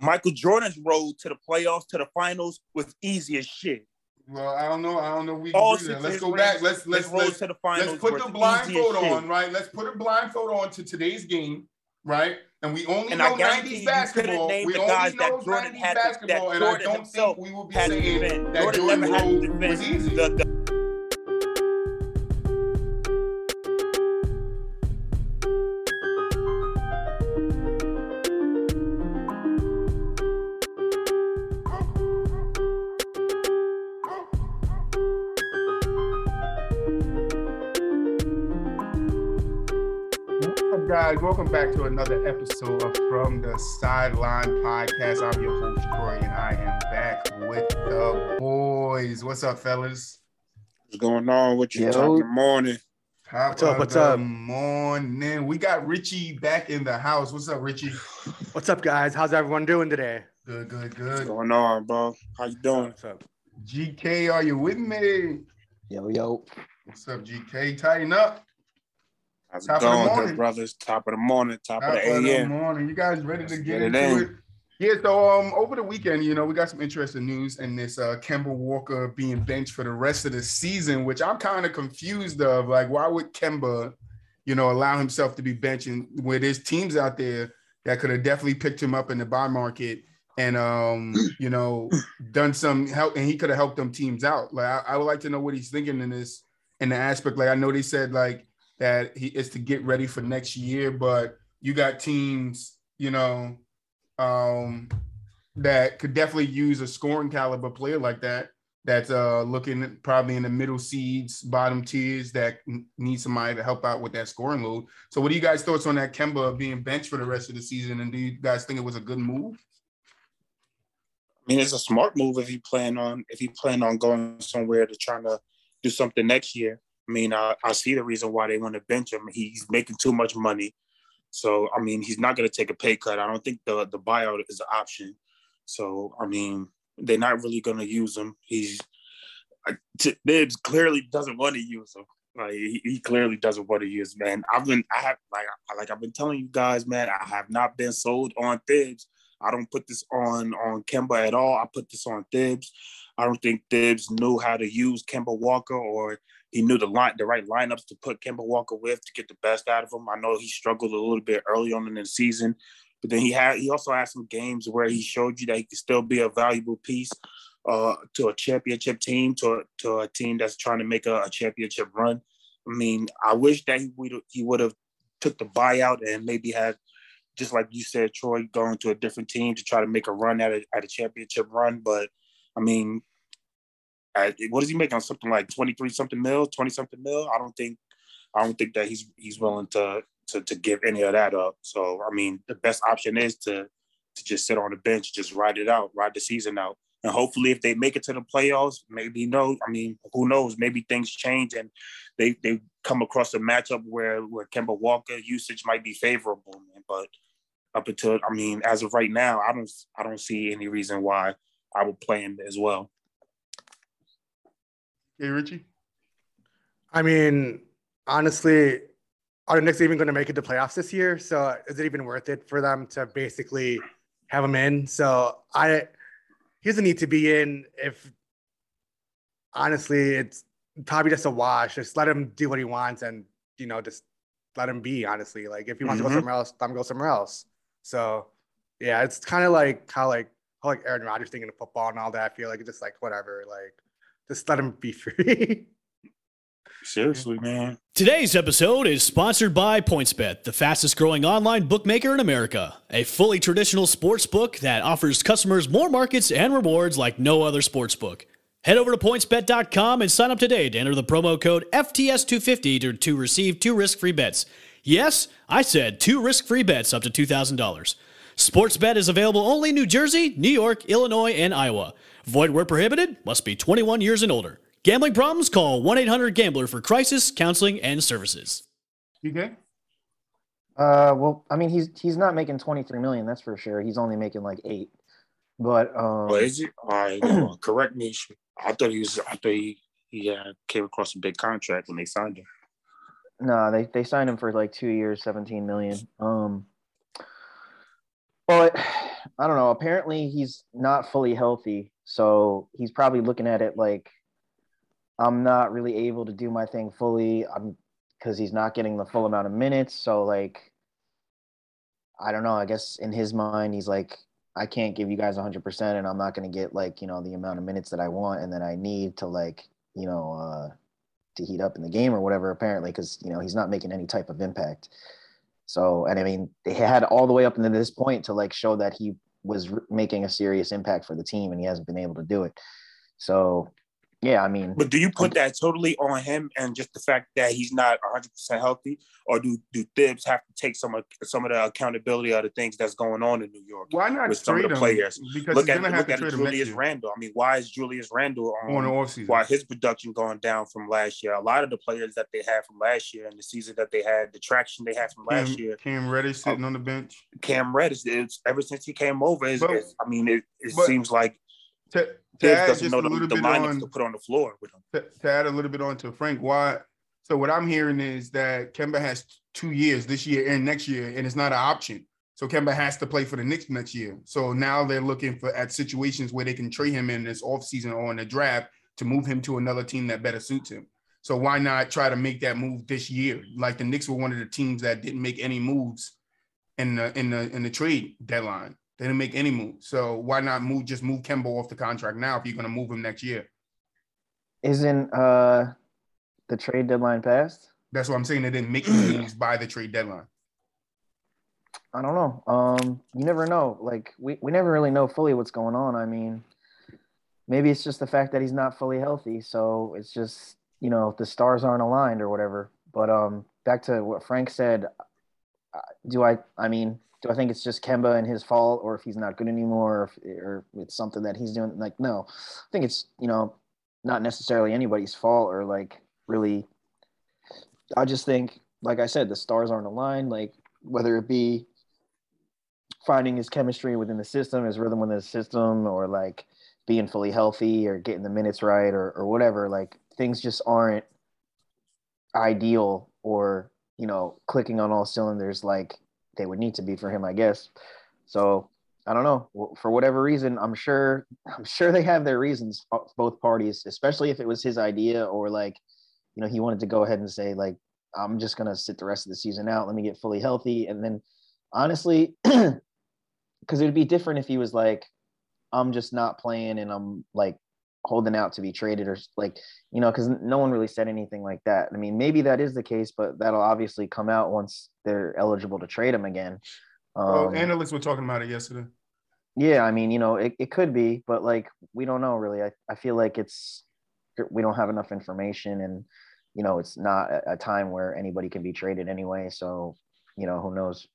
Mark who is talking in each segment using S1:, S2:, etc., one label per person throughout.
S1: Michael Jordan's road to the playoffs, to the finals was easy as shit.
S2: Well, I don't know. I don't know. We All let's go back. Let's let's let's, to the finals let's put the blindfold on, right? Let's put a blindfold on to today's game, right? And we only and know 90s basketball. We only know that Jordan 90s basketball, and I don't think we will be saying that Jordan, Jordan road was easy. The, the, guys? Welcome back to another episode of From the Sideline Podcast. I'm your host, Troy, and I am back with the boys. What's up, fellas?
S1: What's going on? What you talking morning?
S2: Top what's up? What's up? Morning. We got Richie back in the house. What's up, Richie?
S3: What's up, guys? How's everyone doing today?
S2: Good, good, good.
S1: What's going on, bro? How you doing?
S3: What's up?
S2: GK, are you with me?
S4: Yo, yo.
S2: What's up, GK? Tighten up.
S1: How's top it going, good brothers? Top of the morning, top, top of the AM.
S2: morning. You guys ready to get, get into it? it? Yeah, so um, over the weekend, you know, we got some interesting news in this uh, Kemba Walker being benched for the rest of the season, which I'm kind of confused of. Like, why would Kemba, you know, allow himself to be benching where there's teams out there that could have definitely picked him up in the buy market and um, you know, done some help, and he could have helped them teams out. Like, I, I would like to know what he's thinking in this in the aspect. Like, I know they said like that he is to get ready for next year, but you got teams, you know, um, that could definitely use a scoring caliber player like that. That's uh, looking probably in the middle seeds, bottom tiers that need somebody to help out with that scoring load. So, what do you guys' thoughts on that Kemba being benched for the rest of the season? And do you guys think it was a good move?
S1: I mean, it's a smart move if you plan on if you plan on going somewhere to try to do something next year. I mean, I, I see the reason why they want to bench him. He's making too much money. So, I mean, he's not going to take a pay cut. I don't think the, the buyout is an option. So, I mean, they're not really going to use him. He's, Thibs clearly doesn't want to use him. Like he, he, clearly doesn't want to use man. I've been I have like like I've been telling you guys, man. I have not been sold on Thibs. I don't put this on on Kemba at all. I put this on Thibs. I don't think Thibs knew how to use Kemba Walker or he knew the line, the right lineups to put Kemba Walker with to get the best out of him. I know he struggled a little bit early on in the season, but then he had he also had some games where he showed you that he could still be a valuable piece uh, to a championship team, to to a team that's trying to make a, a championship run. I mean, I wish that he would he would have took the buyout and maybe had just like you said, Troy, going to a different team to try to make a run at a, at a championship run. But I mean, what is he making? On something like 23 something mil 20 something mil? I don't think i don't think that he's he's willing to to, to give any of that up. So i mean the best option is to to just sit on the bench just ride it out ride the season out. And hopefully if they make it to the playoffs maybe no i mean who knows? Maybe things change and they they come across a matchup where where Kemba Walker usage might be favorable man. but up until I mean as of right now I don't I don't see any reason why I would play him as well
S2: Hey, Richie.
S3: I mean, honestly, are the Knicks even going to make it to playoffs this year? So is it even worth it for them to basically have him in? So I, he doesn't need to be in. If honestly, it's probably just a wash. Just let him do what he wants, and you know, just let him be. Honestly, like if he wants mm-hmm. to go mm-hmm. somewhere else, let him go somewhere else. So yeah, it's kind of like how like how like Aaron Rodgers thinking of football and all that. I feel like it's just like whatever. Like just let him be free.
S1: Seriously, man.
S5: Today's episode is sponsored by PointsBet, the fastest growing online bookmaker in America. A fully traditional sports book that offers customers more markets and rewards like no other sports book. Head over to pointsbet.com and sign up today to enter the promo code FTS250 to, to receive two risk free bets. Yes, I said two risk free bets up to $2,000. PointsBet is available only in New Jersey, New York, Illinois, and Iowa. Void where prohibited, must be 21 years and older. Gambling problems? Call 1 800 Gambler for crisis, counseling, and services.
S2: You good?
S4: Uh, well, I mean, he's he's not making 23 million, that's for sure. He's only making like eight. But um,
S1: oh, is he? All right, correct me. I thought he was. I thought he he uh, came across a big contract when they signed him.
S4: No, they they signed him for like two years, 17 million. Um, but I don't know. Apparently, he's not fully healthy, so he's probably looking at it like I'm not really able to do my thing fully. I'm because he's not getting the full amount of minutes. So like, I don't know. I guess in his mind, he's like, I can't give you guys 100%, and I'm not going to get like you know the amount of minutes that I want and that I need to like you know uh, to heat up in the game or whatever. Apparently, because you know he's not making any type of impact. So, and I mean, they had all the way up into this point to like show that he was making a serious impact for the team, and he hasn't been able to do it. So, yeah, I mean,
S1: but do you put that totally on him and just the fact that he's not 100 percent healthy, or do do Thibs have to take some of some of the accountability of the things that's going on in New York?
S2: Why not
S1: with some of the players?
S2: Because
S1: look at look at Julius Randle. I mean, why is Julius Randle
S2: on, on the offseason?
S1: Why his production going down from last year? A lot of the players that they had from last year and the season that they had, the traction they had from last
S2: Cam,
S1: year.
S2: Cam Reddish sitting um, on the bench.
S1: Cam Reddish, it's, ever since he came over, it's, but, it's, I mean, it, it seems like to, to add just know a little the, bit on, to put on the floor with him.
S2: To, to add a little bit on to Frank, why? So what I'm hearing is that Kemba has two years this year and next year, and it's not an option. So Kemba has to play for the Knicks next year. So now they're looking for at situations where they can trade him in this offseason or in the draft to move him to another team that better suits him. So why not try to make that move this year? Like the Knicks were one of the teams that didn't make any moves in the in the in the trade deadline. They didn't make any move. So why not move just move Kemba off the contract now if you're going to move him next year?
S4: Isn't uh the trade deadline passed?
S2: That's what I'm saying. They didn't make any moves by the trade deadline.
S4: I don't know. Um, you never know. Like we, we never really know fully what's going on. I mean, maybe it's just the fact that he's not fully healthy. So it's just, you know, the stars aren't aligned or whatever. But um back to what Frank said, uh, do I I mean, do I think it's just Kemba and his fault, or if he's not good anymore, or, if, or it's something that he's doing? Like, no, I think it's you know not necessarily anybody's fault, or like really. I just think, like I said, the stars aren't aligned. Like whether it be finding his chemistry within the system, his rhythm within the system, or like being fully healthy, or getting the minutes right, or or whatever. Like things just aren't ideal, or you know, clicking on all cylinders. Like they would need to be for him, I guess. So I don't know. For whatever reason, I'm sure I'm sure they have their reasons, uh, both parties, especially if it was his idea or like, you know, he wanted to go ahead and say like, I'm just gonna sit the rest of the season out. Let me get fully healthy, and then honestly, because it'd be different if he was like, I'm just not playing and I'm like holding out to be traded or like you know because no one really said anything like that. I mean maybe that is the case but that'll obviously come out once they're eligible to trade him again.
S2: Um, oh analysts were talking about it yesterday.
S4: Yeah i mean you know it, it could be but like we don't know really. I, I feel like it's we don't have enough information and you know it's not a time where anybody can be traded anyway. So you know who knows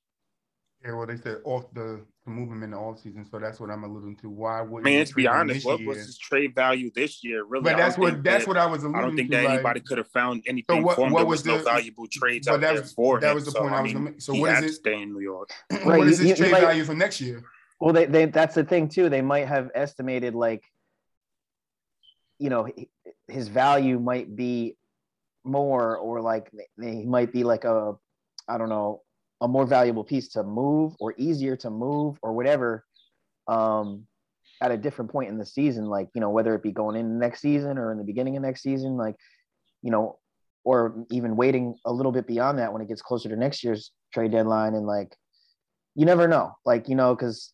S2: yeah, well, they said off the to move him in the off season, so that's what I'm alluding to. Why would?
S1: I mean, to be honest, what year? was his trade value this year? Really,
S2: but that's what that's that, what I was. Alluding to. I
S1: don't think
S2: to,
S1: that like, anybody could have found anything so what, for him. What there was, was the, no valuable trades out there for
S2: that
S1: him.
S2: was the point so, I was. Gonna, so what is it?
S1: Stay in New York.
S2: Right, what is his trade might, value for next year?
S4: Well, they, they that's the thing too. They might have estimated like, you know, his value might be more, or like he might be like a, I don't know, a more valuable piece to move or easier to move or whatever um, at a different point in the season, like, you know, whether it be going in next season or in the beginning of next season, like, you know, or even waiting a little bit beyond that when it gets closer to next year's trade deadline. And like, you never know, like, you know, because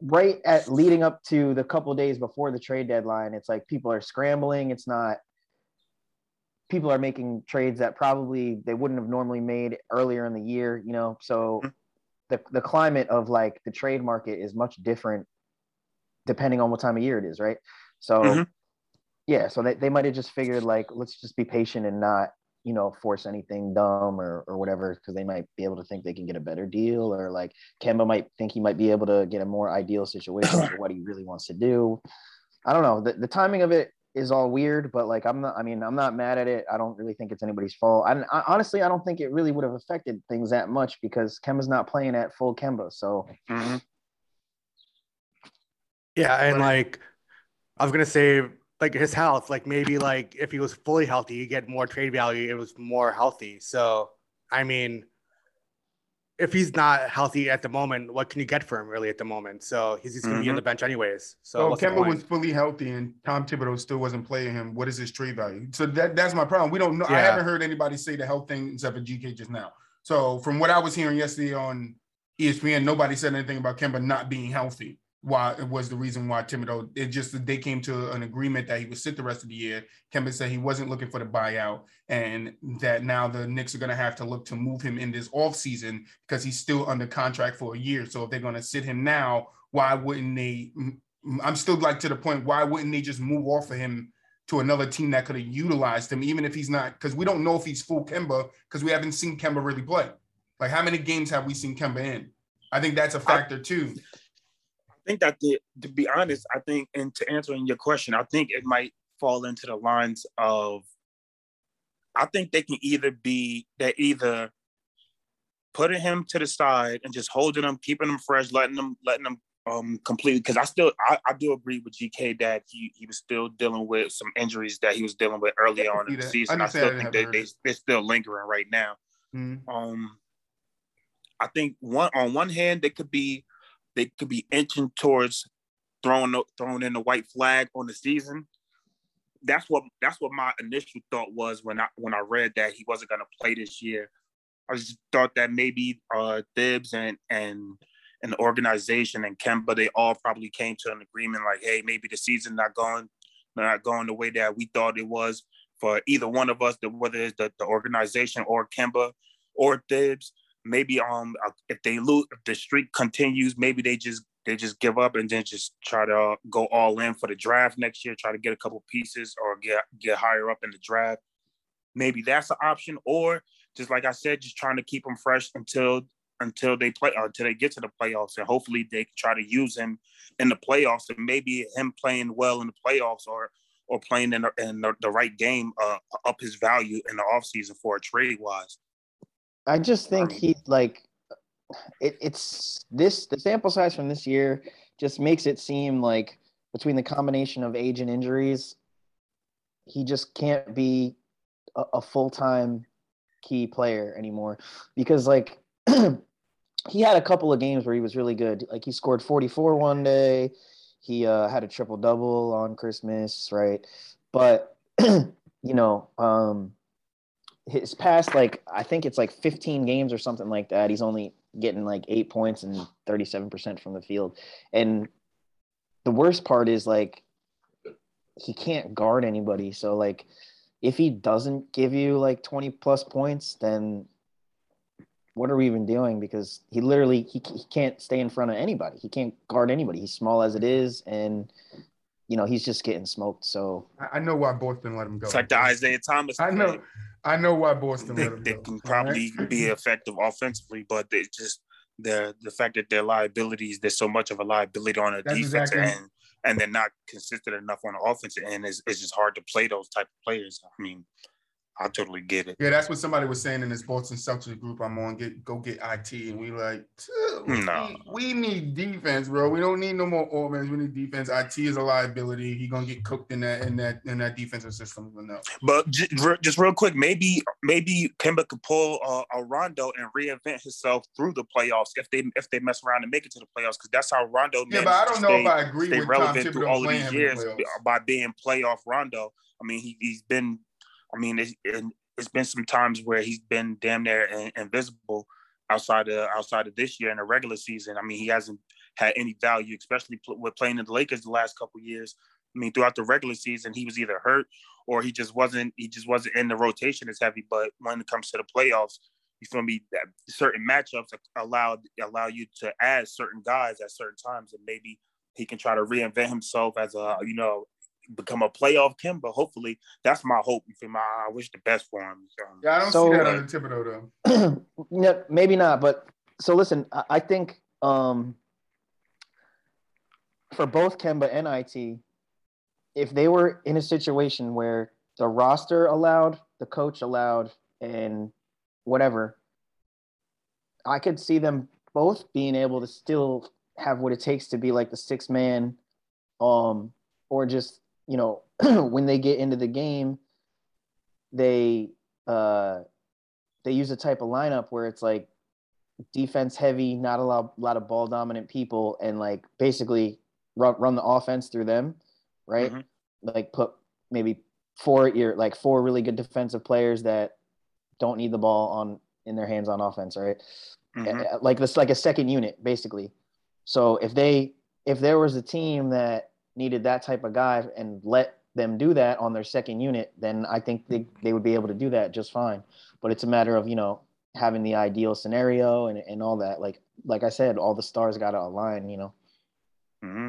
S4: right at leading up to the couple days before the trade deadline, it's like people are scrambling. It's not, people are making trades that probably they wouldn't have normally made earlier in the year, you know. So mm-hmm. the the climate of like the trade market is much different depending on what time of year it is, right? So mm-hmm. yeah, so they, they might have just figured like let's just be patient and not, you know, force anything dumb or or whatever, because they might be able to think they can get a better deal, or like Kemba might think he might be able to get a more ideal situation for what he really wants to do. I don't know. The, the timing of it is all weird, but like I'm not. I mean, I'm not mad at it. I don't really think it's anybody's fault. I, I honestly, I don't think it really would have affected things that much because Kemba's not playing at full Kemba. So. Mm-hmm.
S3: Yeah, and like I was gonna say, like his health, like maybe like if he was fully healthy, you get more trade value. It was more healthy. So I mean, if he's not healthy at the moment, what can you get for him really at the moment? So he's, he's going to mm-hmm. be on the bench anyways. So,
S2: so Kemba was fully healthy and Tom Thibodeau still wasn't playing him. What is his trade value? So that, that's my problem. We don't know. Yeah. I haven't heard anybody say the health thing except for GK just now. So from what I was hearing yesterday on ESPN, nobody said anything about Kemba not being healthy why it was the reason why Thibodeau, it just they came to an agreement that he would sit the rest of the year. Kemba said he wasn't looking for the buyout and that now the Knicks are going to have to look to move him in this off season because he's still under contract for a year. So if they're going to sit him now, why wouldn't they? I'm still like to the point, why wouldn't they just move off of him to another team that could have utilized him, even if he's not, because we don't know if he's full Kemba because we haven't seen Kemba really play. Like how many games have we seen Kemba in? I think that's a factor too
S1: think that the, to be honest, I think, and to answering your question, I think it might fall into the lines of, I think they can either be they either putting him to the side and just holding him, keeping him fresh, letting them letting them um completely because I still I, I do agree with GK that he he was still dealing with some injuries that he was dealing with early on in the season. I, I still think they, they they're still lingering right now. Mm-hmm. Um I think one on one hand they could be they could be inching towards throwing throwing in the white flag on the season. That's what that's what my initial thought was when I when I read that he wasn't going to play this year. I just thought that maybe uh, Thibs and and and the organization and Kemba they all probably came to an agreement like, hey, maybe the season not going not going the way that we thought it was for either one of us, whether it's the, the organization or Kemba or Thibs maybe um uh, if they lose if the streak continues maybe they just they just give up and then just try to uh, go all in for the draft next year try to get a couple pieces or get get higher up in the draft. Maybe that's an option or just like i said just trying to keep them fresh until until they play uh, until they get to the playoffs and hopefully they can try to use him in the playoffs and maybe him playing well in the playoffs or or playing in the, in the, the right game uh, up his value in the offseason for a trade wise
S4: I just think he like it, it's this the sample size from this year just makes it seem like between the combination of age and injuries, he just can't be a, a full time key player anymore because like he had a couple of games where he was really good. Like he scored 44 one day. He uh, had a triple double on Christmas, right? But you know, um, his past like I think it's like 15 games or something like that. He's only getting like eight points and 37% from the field. And the worst part is like he can't guard anybody. So like if he doesn't give you like 20 plus points, then what are we even doing? Because he literally he, he can't stay in front of anybody. He can't guard anybody. He's small as it is, and you know he's just getting smoked. So
S2: I know why Boston let him go.
S1: It's like the Isaiah Thomas.
S2: I know. I know why Boston.
S1: They, they can probably right? be effective offensively, but they just the the fact that their liabilities, there's so much of a liability on the defense exactly. end, and they're not consistent enough on the offensive end. Is it's just hard to play those type of players. I mean, I totally get it.
S2: Yeah, that's what somebody was saying in this Boston Celtics group I'm on. Get go get it, and we like, no, we, we, need defense, bro. We don't need no more offense. We need defense. It is a liability. He gonna get cooked in that in that in that defensive system. No.
S1: But just real quick, maybe maybe Kemba could pull uh, a Rondo and reinvent himself through the playoffs if they if they mess around and make it to the playoffs because that's how Rondo.
S2: Yeah, but I don't know stay, if I agree with relevant Tom through all of these years
S1: by being playoff Rondo. I mean, he, he's been I mean, it's, it's been some times where he's been damn near invisible outside of outside of this year in the regular season. I mean, he hasn't had any value, especially with playing in the Lakers the last couple years. I mean, throughout the regular season, he was either hurt or he just wasn't he just wasn't in the rotation as heavy. But when it comes to the playoffs, you feel me? That certain matchups allow allow you to add certain guys at certain times, and maybe he can try to reinvent himself as a you know become a playoff Kemba. Hopefully, that's my hope. for My, I wish the best for him.
S2: So. Yeah, I don't so, see that on the Thibodeau
S4: though. no, maybe not. But so listen, I, I think um, for both Kemba and IT, if they were in a situation where the roster allowed, the coach allowed, and whatever, I could see them both being able to still have what it takes to be like the six man um or just you know, when they get into the game, they uh, they use a type of lineup where it's like defense heavy, not a lot, lot of ball dominant people, and like basically run, run the offense through them, right? Mm-hmm. Like put maybe four your like four really good defensive players that don't need the ball on in their hands on offense, right? Mm-hmm. Like this, like a second unit, basically. So if they if there was a team that needed that type of guy and let them do that on their second unit, then I think they, they would be able to do that just fine. But it's a matter of, you know, having the ideal scenario and, and all that. Like like I said, all the stars gotta align, you know.
S2: Mm-hmm.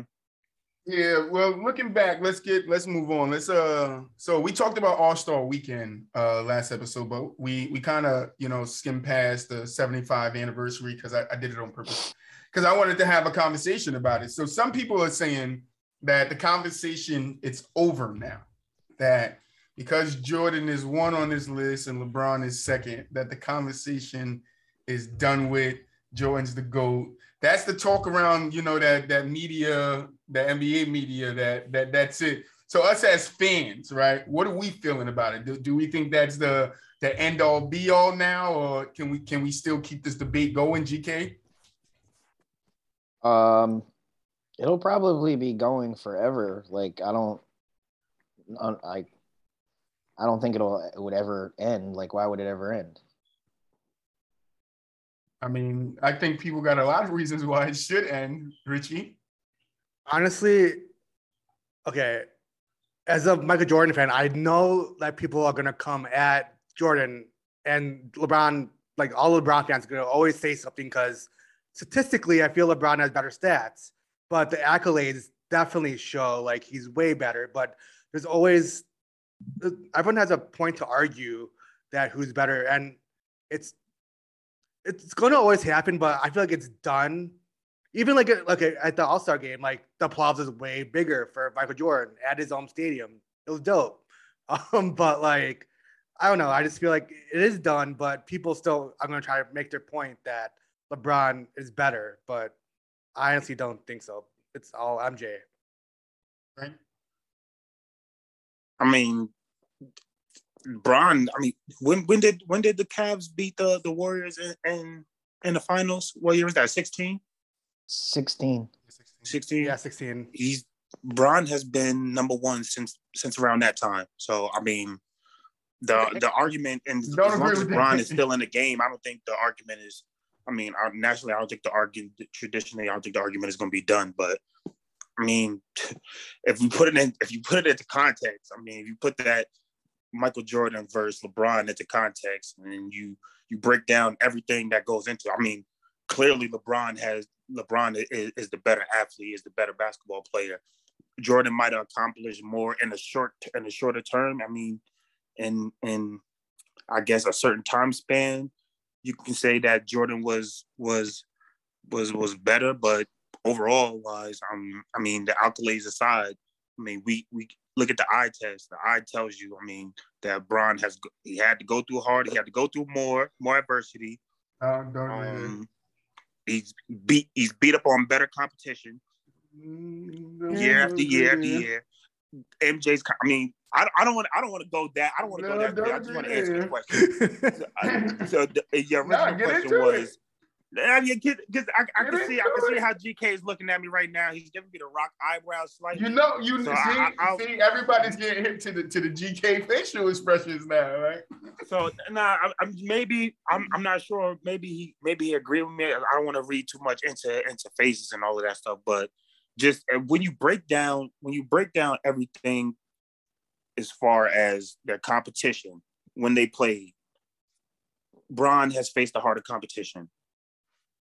S2: Yeah, well, looking back, let's get let's move on. Let's uh so we talked about All-Star weekend uh last episode, but we we kind of you know skimmed past the 75 anniversary because I, I did it on purpose because I wanted to have a conversation about it. So some people are saying that the conversation it's over now. That because Jordan is one on this list and LeBron is second, that the conversation is done with. Jordan's the GOAT. That's the talk around, you know, that that media, the NBA media, that that that's it. So us as fans, right? What are we feeling about it? Do, do we think that's the the end all be all now, or can we can we still keep this debate going, GK?
S4: Um, it'll probably be going forever. Like I don't, I, I don't think it'll it would ever end. Like why would it ever end?
S2: I mean, I think people got a lot of reasons why it should end, Richie.
S3: Honestly, okay. As a Michael Jordan fan, I know that people are gonna come at Jordan and LeBron, like all LeBron fans, are gonna always say something because statistically, I feel LeBron has better stats but the accolades definitely show like he's way better. But there's always everyone has a point to argue that who's better, and it's it's going to always happen. But I feel like it's done. Even like like at the All Star game, like the applause is way bigger for Michael Jordan at his home stadium. It was dope. Um, but like I don't know. I just feel like it is done, but people still I'm gonna try to make their point that LeBron is better, but I honestly don't think so. It's all MJ. Right.
S1: I mean, Bron. I mean, when when did when did the Cavs beat the the Warriors in in, in the finals? What year was that? Sixteen.
S4: Sixteen.
S1: Sixteen.
S3: Yeah, sixteen.
S1: He's Bron has been number one since since around that time. So I mean, the the argument and don't as long as Bron is still in the game, I don't think the argument is I mean, naturally, I don't think the argument traditionally, I don't think the argument is going to be done. But I mean, if you put it in, if you put it into context, I mean, if you put that Michael Jordan versus LeBron into context, and you you break down everything that goes into, I mean, clearly LeBron has LeBron is, is the better athlete, is the better basketball player. Jordan might have accomplished more in a short in a shorter term. I mean, in in I guess a certain time span you can say that Jordan was was was was better, but overall wise, um, I mean the accolades aside, I mean we we look at the eye test. The eye tells you, I mean that Bron has he had to go through hard. He had to go through more more adversity.
S2: Uh, um,
S1: he's beat he's beat up on better competition mm, year after year after year. MJ's. I mean, I, I don't want. I don't want to go that. I don't want to no, go that. I just want to answer the question. so, uh, so the, your original no, question was. I mean, because I, I can see, I can see how GK is looking at me right now. He's giving me the rock eyebrows slightly.
S2: You know, you so see, I, see, everybody's getting hit to the to the GK facial expressions now, right?
S1: So nah, I'm, maybe I'm I'm not sure. Maybe he maybe he agreed with me. I don't want to read too much into into phases and all of that stuff, but just when you break down when you break down everything as far as their competition when they played Bron has faced a harder competition.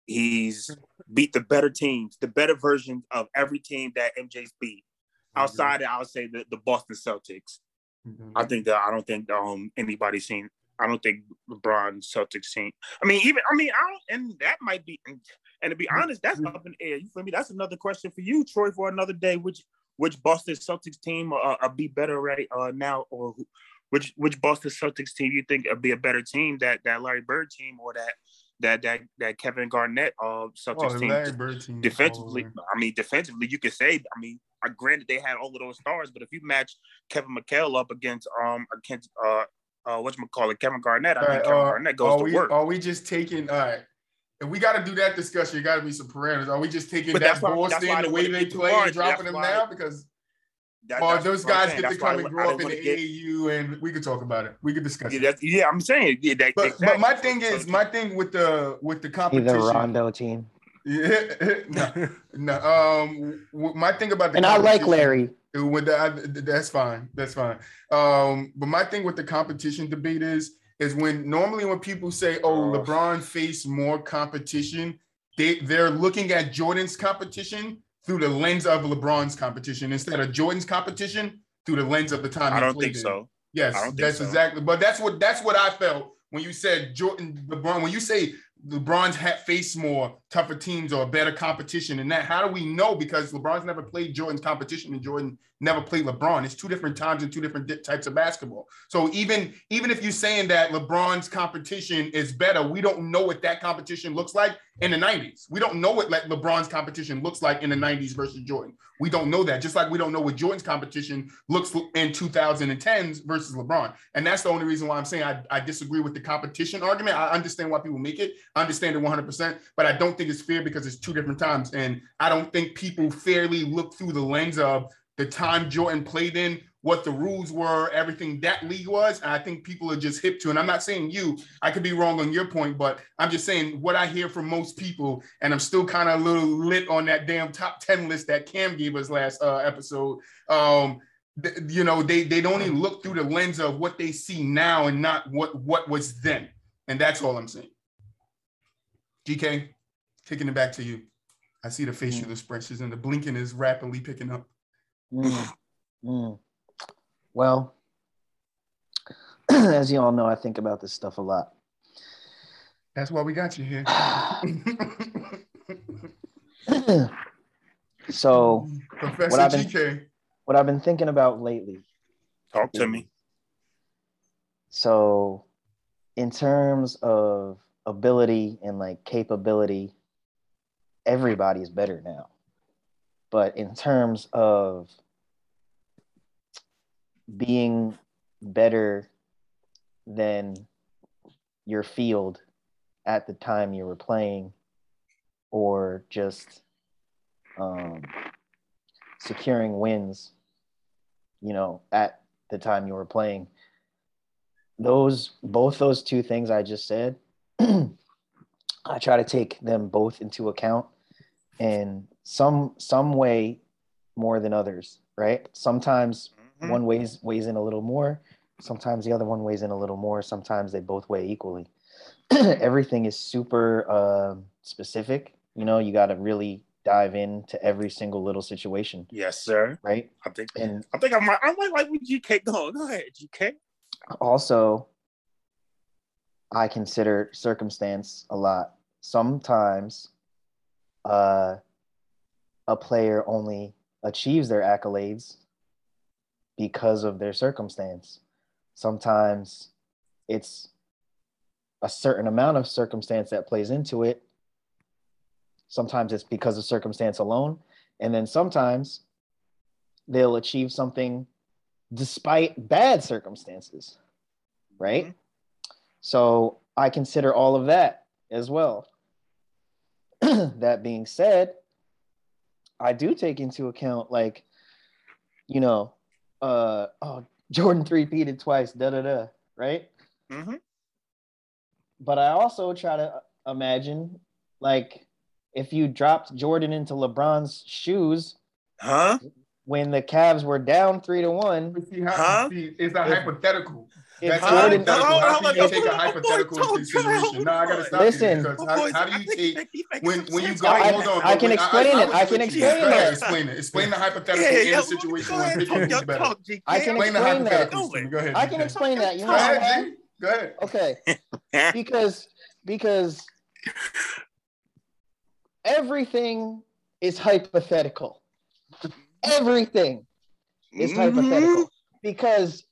S1: He's beat the better teams, the better versions of every team that MJ's beat. Mm-hmm. Outside, I would say the, the Boston Celtics. Mm-hmm. I think that I don't think um anybody's seen. I don't think LeBron Celtics seen. I mean, even I mean, I don't, and that might be. And to be honest, that's up in the air. You feel me? That's another question for you, Troy, for another day. Which which Boston Celtics team uh, uh be better right uh, now, or which which Boston Celtics team you think would be a better team that that Larry Bird team or that that that that Kevin Garnett uh Celtics oh, team, team defensively. I mean, defensively, you could say. I mean, I granted they had all of those stars, but if you match Kevin McHale up against um against uh uh call it Kevin Garnett, I think Kevin uh, Garnett goes to
S2: we,
S1: work.
S2: Are we just taking all right? If we got to do that discussion, you got to be some parameters. Are we just taking but that Boston the way they play and dropping them now because? That, or those guys get to come and grow up in the get... AAU, and we could talk about it. We could discuss
S1: yeah,
S2: it.
S1: Yeah, I'm saying. Yeah, that,
S2: but, exactly. but my thing is, my thing with the with the competition.
S4: The Rondo team.
S2: Yeah, no, no. Um, my thing about the
S4: and I like Larry.
S2: With that, that's fine. That's fine. Um, but my thing with the competition debate is is when normally when people say, "Oh, LeBron faced more competition," they they're looking at Jordan's competition through the lens of LeBron's competition instead of Jordan's competition through the lens of the time.
S1: I don't think in. so.
S2: Yes, that's so. exactly. But that's what that's what I felt when you said Jordan LeBron. When you say LeBron's had faced more tougher teams or better competition than that. How do we know? Because LeBron's never played Jordan's competition and Jordan never played LeBron. It's two different times and two different types of basketball. So even even if you're saying that LeBron's competition is better, we don't know what that competition looks like in the 90s. We don't know what like LeBron's competition looks like in the 90s versus Jordan. We don't know that. Just like we don't know what Jordan's competition looks in 2010s versus LeBron. And that's the only reason why I'm saying I, I disagree with the competition argument. I understand why people make it. I understand it 100%, but I don't think it's fair because it's two different times. And I don't think people fairly look through the lens of the time Jordan played in, what the rules were, everything that league was. I think people are just hip to. And I'm not saying you, I could be wrong on your point, but I'm just saying what I hear from most people. And I'm still kind of a little lit on that damn top 10 list that Cam gave us last uh, episode. Um, th- you know, they they don't even look through the lens of what they see now and not what what was then. And that's all I'm saying. GK, kicking it back to you. I see the facial mm. expressions and the blinking is rapidly picking up.
S4: Mm. Mm. Well, as you all know, I think about this stuff a lot.
S2: That's why we got you here.
S4: so,
S2: Professor what I've, been,
S4: GK. what I've been thinking about lately.
S1: Talk to me.
S4: So, in terms of ability and like capability, everybody's better now. But in terms of being better than your field at the time you were playing, or just um, securing wins, you know, at the time you were playing. Those both those two things I just said, I try to take them both into account in some some way more than others, right? Sometimes mm-hmm. one weighs weighs in a little more, sometimes the other one weighs in a little more, sometimes they both weigh equally. Everything is super uh, specific. You know, you got to really dive into every single little situation.
S1: Yes, sir.
S4: Right.
S1: I think. And I think I might. I might like with GK going. Go ahead, GK.
S4: Also, I consider circumstance a lot. Sometimes uh, a player only achieves their accolades because of their circumstance. Sometimes it's a certain amount of circumstance that plays into it. Sometimes it's because of circumstance alone. And then sometimes they'll achieve something despite bad circumstances, right? Mm-hmm. So I consider all of that as well. that being said, I do take into account like, you know, uh oh Jordan three peated twice, da da da, right? Mm-hmm. But I also try to imagine like if you dropped Jordan into LeBron's shoes,
S1: huh?
S4: When the Cavs were down three to one,
S2: see how, huh? see, it's a hypothetical. That's Jordan, how, how, how, you take a hypothetical consideration? No, I gotta stop
S4: Listen,
S2: you because how, how do you take when when you go?
S4: I,
S2: hold on,
S4: I can explain it. I can explain it.
S2: Explain it. Explain the hypothetical in the situation when picking who's better.
S4: I can explain the hypothetical. Go ahead. I can explain that. You know
S2: why? Go ahead.
S4: Okay. Because because everything is hypothetical. Everything is mm-hmm. hypothetical because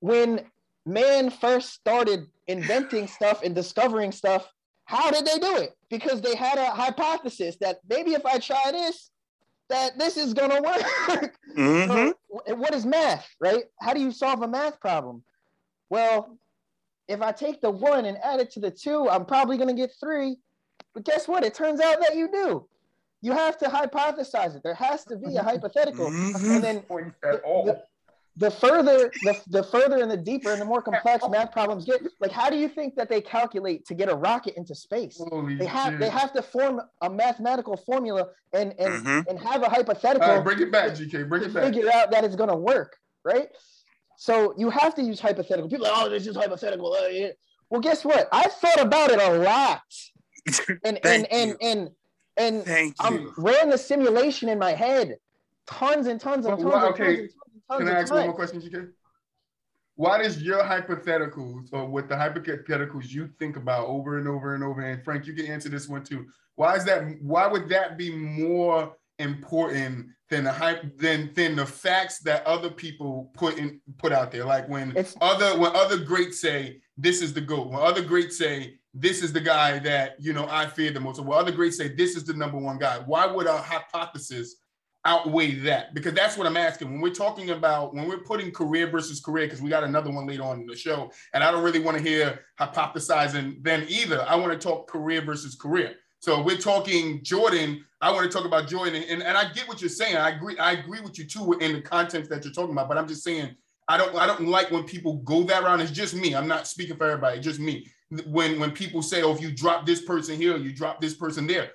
S4: when man first started inventing stuff and discovering stuff, how did they do it? Because they had a hypothesis that maybe if I try this, that this is gonna work. Mm-hmm. so, what is math, right? How do you solve a math problem? Well, if I take the one and add it to the two, I'm probably gonna get three. But guess what? It turns out that you do. You have to hypothesize it. There has to be a hypothetical. Mm-hmm. And then the, the, the further the, the further and the deeper and the more complex math problems get like how do you think that they calculate to get a rocket into space? Holy they have shit. they have to form a mathematical formula and and mm-hmm. and have a hypothetical
S2: right, bring it back gk bring it back.
S4: figure out that it's going to work right? So you have to use hypothetical. People like, oh this is hypothetical. Uh, yeah. well guess what? I thought about it a lot. And and, and and and and i ran the simulation in my head. Tons and tons and tons, well, okay. and tons, and tons
S2: can I ask one more question, GK? Why does your hypotheticals or what the hypotheticals you think about over and over and over? And Frank, you can answer this one too. Why is that? Why would that be more important than the hype than than the facts that other people put in put out there? Like when it's, other when other greats say this is the goat, when other greats say this is the guy that you know I fear the most, or when other greats say this is the number one guy. Why would a hypothesis outweigh that? Because that's what I'm asking. When we're talking about when we're putting career versus career, because we got another one later on in the show, and I don't really want to hear hypothesizing then either. I want to talk career versus career. So we're talking Jordan. I want to talk about Jordan, and, and I get what you're saying. I agree. I agree with you too in the context that you're talking about. But I'm just saying I don't. I don't like when people go that route. It's just me. I'm not speaking for everybody. It's just me. When when people say, "Oh, if you drop this person here, you drop this person there,"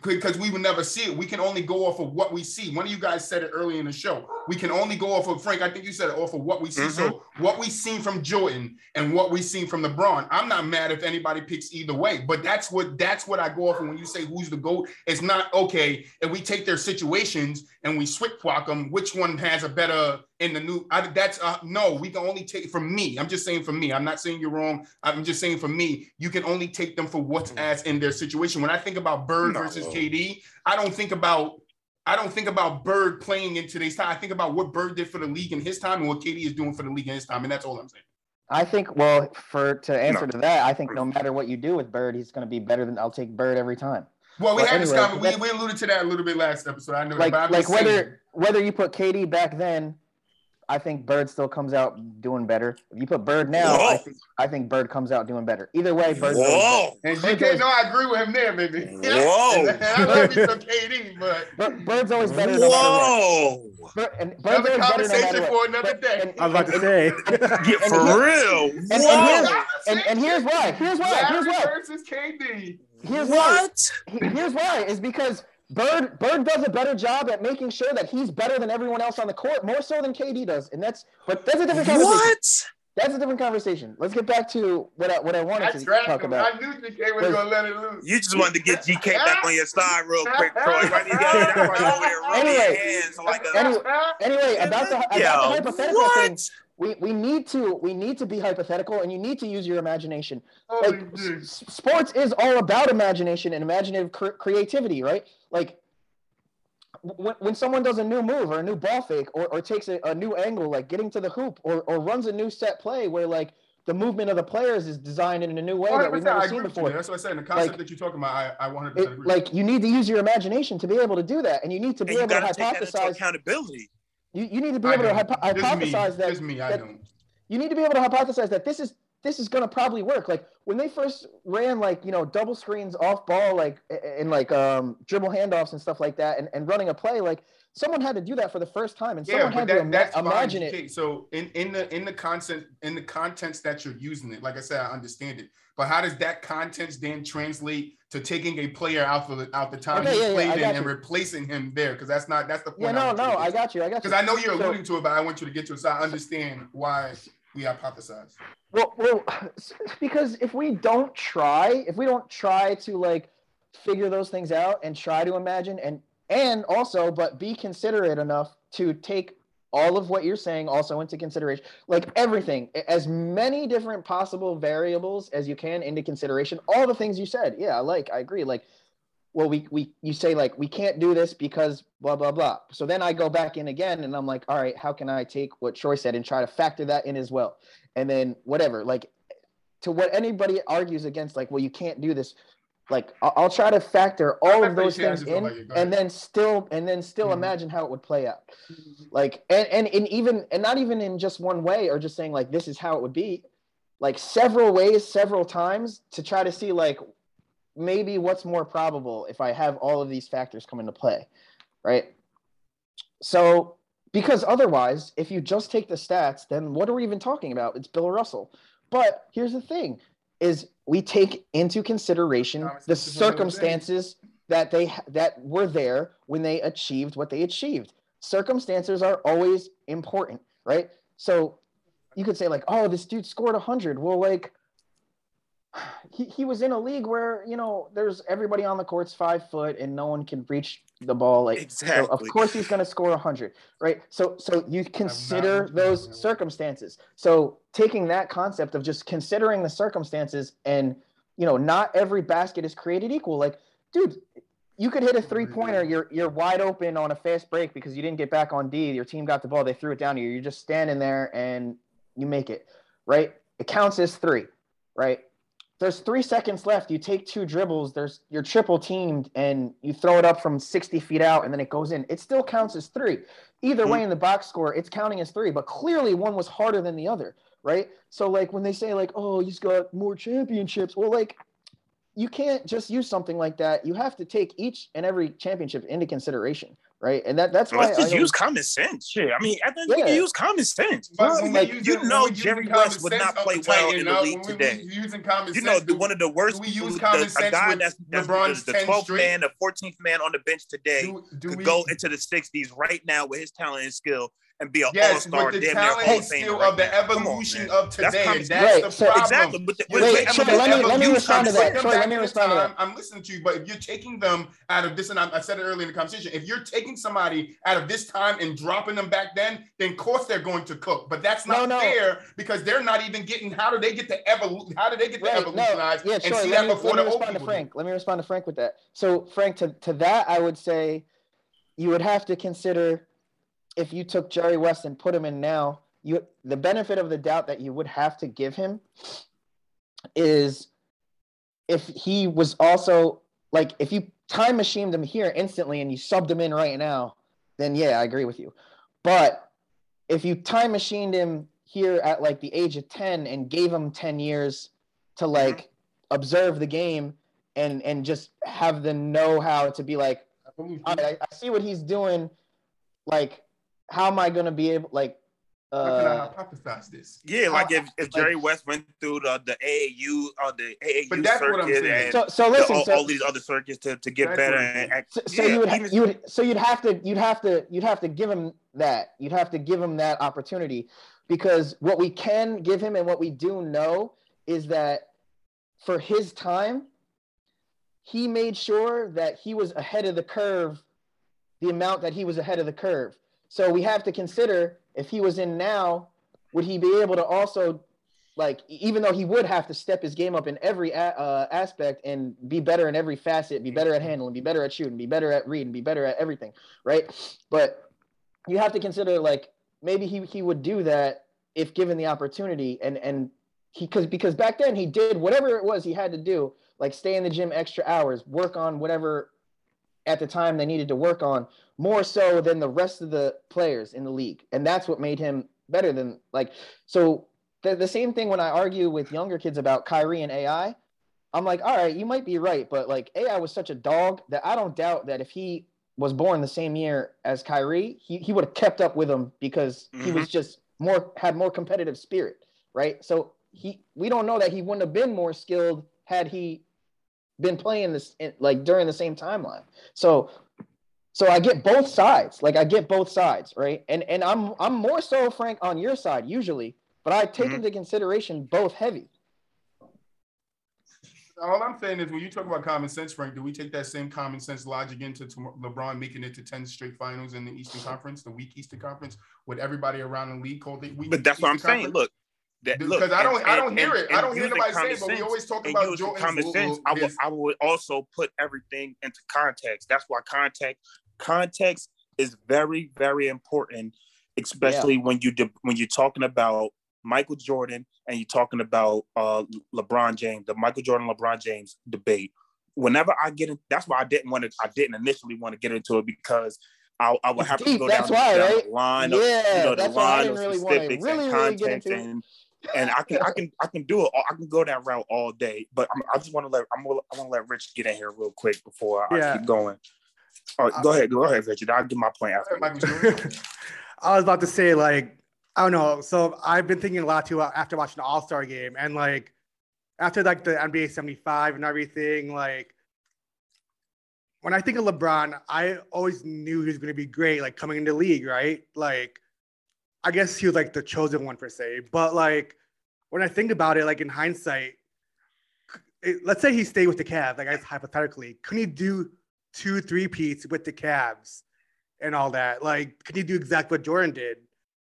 S2: because we would never see it. We can only go off of what we see. One of you guys said it early in the show. We can only go off of Frank. I think you said it off of what we see. Mm-hmm. So what we seen from Jordan and what we seen from LeBron. I'm not mad if anybody picks either way, but that's what that's what I go off of when you say who's the goat. It's not okay if we take their situations and we switch them. Which one has a better in the new I, that's uh, no we can only take from me i'm just saying for me i'm not saying you're wrong i'm just saying for me you can only take them for what's mm. as in their situation when i think about bird no. versus kd i don't think about I don't think about Bird playing in today's time. I think about what Bird did for the league in his time and what KD is doing for the league in his time, and that's all I'm saying.
S4: I think, well, for to answer no. to that, I think no matter what you do with Bird, he's going to be better than I'll take Bird every time.
S2: Well, we but had anyway, this comment. We, we alluded to that a little bit last episode. I know,
S4: like, like whether saying. whether you put KD back then I think Bird still comes out doing better. If you put Bird now, I think, I think Bird comes out doing better. Either way, Bird.
S2: Whoa! And GK, no, I agree with him there, baby.
S4: Whoa! I love you some KD, but Bird's always better. Whoa! Bird, and Bird's
S2: another conversation no for another day.
S3: And, I'm about to say,
S1: get for real.
S4: And, and, here's, and, and here's why. Here's why. Here's why.
S2: Versus KD.
S4: Here's what? Why. Here's why. Is because Bird Bird does a better job at making sure that he's better than everyone else on the court, more so than KD does, and that's but that's a different conversation. What? That's a different conversation. Let's get back to what I, what I wanted I to talk him. about.
S2: I knew GK was gonna let it loose.
S1: You just wanted to get GK back on your side real quick, Troy. Right? You got right
S4: anyway, hands like a, anyway, anyway, about the, about Yo, the hypothetical what? thing. We, we need to we need to be hypothetical and you need to use your imagination. Oh, like sports is all about imagination and imaginative cre- creativity, right? Like when, when someone does a new move or a new ball fake or, or takes a, a new angle, like getting to the hoop or, or runs a new set play where like the movement of the players is designed in a new way that we've never seen before.
S2: That's what I said. In the concept like, that you're talking about, I, I 100%
S4: it, agree. Like you need to use your imagination to be able to do that, and you need to be able to hypothesize
S1: accountability.
S4: You, you need to be able to hypo- hypothesize
S2: that. This me, I
S4: that,
S2: don't.
S4: You need to be able to hypothesize that this is this is going to probably work. Like when they first ran like, you know, double screens off ball, like in like um, dribble handoffs and stuff like that and, and running a play, like someone had to do that for the first time and yeah, someone had that, to ima- imagine it.
S2: So in, in the, in the content, in the contents that you're using it, like I said, I understand it, but how does that contents then translate to taking a player out for the, out the time okay, he yeah, played yeah, in and replacing him there? Cause that's not, that's the point.
S4: Yeah, no, no, I got you. I got
S2: you. Cause I know you're alluding so, to it, but I want you to get to it. So I understand why we hypothesize.
S4: Well, well, because if we don't try, if we don't try to like figure those things out and try to imagine and and also, but be considerate enough to take all of what you're saying also into consideration, like everything, as many different possible variables as you can into consideration. All the things you said, yeah, I like, I agree. Like, well, we we you say like we can't do this because blah blah blah. So then I go back in again and I'm like, all right, how can I take what Troy said and try to factor that in as well? and then whatever like to what anybody argues against like well you can't do this like i'll, try to factor all of those things in like and then still and then still mm-hmm. imagine how it would play out mm-hmm. like and, and and even and not even in just one way or just saying like this is how it would be like several ways several times to try to see like maybe what's more probable if I have all of these factors come into play, right? So because otherwise, if you just take the stats, then what are we even talking about? It's Bill Russell. But here's the thing: is we take into consideration the circumstances that they that were there when they achieved what they achieved. Circumstances are always important, right? So you could say like, "Oh, this dude scored 100." Well, like he, he was in a league where you know there's everybody on the court's five foot and no one can reach the ball like exactly. So of course he's going to score 100 right? So so you consider those circumstances. So taking that concept of just considering the circumstances and you know not every basket is created equal like dude you could hit a three pointer you're you're wide open on a fast break because you didn't get back on D your team got the ball they threw it down to you you're just standing there and you make it right? It counts as 3 right there's three seconds left. You take two dribbles. There's you're triple teamed, and you throw it up from 60 feet out, and then it goes in. It still counts as three. Either mm-hmm. way, in the box score, it's counting as three. But clearly, one was harder than the other, right? So like when they say like, oh, he's got more championships. Well, like you can't just use something like that. You have to take each and every championship into consideration right? And that that's why
S1: let's just use common sense. Shit, I mean, I think yeah. we can use common sense. But like, you know, Jerry West would not play well in the league today. using common you know, do, one of the worst. we use common the, sense a guy that's, that's LeBron's the, the 12th man, the 14th man on the bench today do, do could we, go into the 60s right now with his talent and skill and be an yes, all-star, with the damn talent near skill right of the evolution on, of today. That's, that's right. the so, problem. Exactly. With the, with Wait,
S2: Troy, let me, let me respond to that. Troy, let me respond to that. I'm listening to you, but if you're taking them out of this, and I, said it earlier in the conversation, if you're taking somebody out of this time and dropping them back then, then of course they're going to cook. But that's not no, no. fair because they're not even getting. How do they get the evol? How do they get the right, evolutionize no. yeah, and see that me, before
S4: let me respond to Frank. Let me respond to Frank with that. So Frank, to to that, I would say you would have to consider if you took Jerry West and put him in now, you the benefit of the doubt that you would have to give him is if he was also like if you time machined him here instantly and you subbed him in right now, then yeah, I agree with you. But if you time machined him here at like the age of 10 and gave him 10 years to mm-hmm. like observe the game and and just have the know-how to be like I, I see what he's doing like how am I going to be able like
S2: uh, how can I hypothesize this?
S1: Yeah, like if, if Jerry like, West went through the, the AAU or uh, the AAU but that's circuit what I'm saying. and
S4: so, so listen,
S1: the,
S4: so,
S1: all these other circuits to, to get better. And,
S4: so, so yeah, you would even, you would so you'd have to you'd have to you'd have to give him that you'd have to give him that opportunity because what we can give him and what we do know is that for his time, he made sure that he was ahead of the curve, the amount that he was ahead of the curve so we have to consider if he was in now, would he be able to also, like, even though he would have to step his game up in every a- uh, aspect and be better in every facet, be better at handling, be better at shooting, be better at reading, be better at everything, right? But you have to consider like maybe he he would do that if given the opportunity and and he because because back then he did whatever it was he had to do like stay in the gym extra hours work on whatever at the time they needed to work on more so than the rest of the players in the league. And that's what made him better than like so the, the same thing when I argue with younger kids about Kyrie and AI, I'm like, all right, you might be right, but like AI was such a dog that I don't doubt that if he was born the same year as Kyrie, he, he would have kept up with him because mm-hmm. he was mm-hmm. just more had more competitive spirit, right? So he we don't know that he wouldn't have been more skilled had he been playing this in, like during the same timeline. So so I get both sides. Like I get both sides, right? And and I'm I'm more so frank on your side usually, but I take mm-hmm. into consideration both heavy.
S2: All I'm saying is when you talk about common sense, Frank, do we take that same common sense logic into LeBron making it to 10 straight finals in the Eastern Conference, the weak Eastern Conference, with everybody around the league called the weak
S1: But that's
S2: Eastern
S1: what I'm Conference? saying. Look,
S2: that, because I don't, and, I don't hear and, it. And I don't hear nobody say but we always talk about
S1: Jordan's common sense. I would, I would also put everything into context. That's why context, context is very, very important, especially yeah. when you de- when you're talking about Michael Jordan and you're talking about uh, LeBron James, the Michael Jordan LeBron James debate. Whenever I get in, that's why I didn't want to. I didn't initially want to get into it because I, I would it's have deep. to go
S4: that's
S1: down,
S4: why,
S1: down
S4: right?
S1: the line of yeah, you know, the line of really specifics really, and context really and and I can I can I can do it. I can go that route all day. But I'm, i just want to let I'm I want to let Rich get in here real quick before I yeah. keep going. All right, go uh, ahead, go ahead, Richard. I'll give my point after.
S3: I was about to say like I don't know. So I've been thinking a lot too uh, after watching the All Star game and like after like the NBA 75 and everything, like when I think of LeBron, I always knew he was going to be great, like coming into the league, right? Like, I guess he was like the chosen one per se. But like, when I think about it, like in hindsight, it, let's say he stayed with the Cavs, like I guess hypothetically, couldn't he do two, three peats with the Cavs and all that? Like, could he do exactly what Jordan did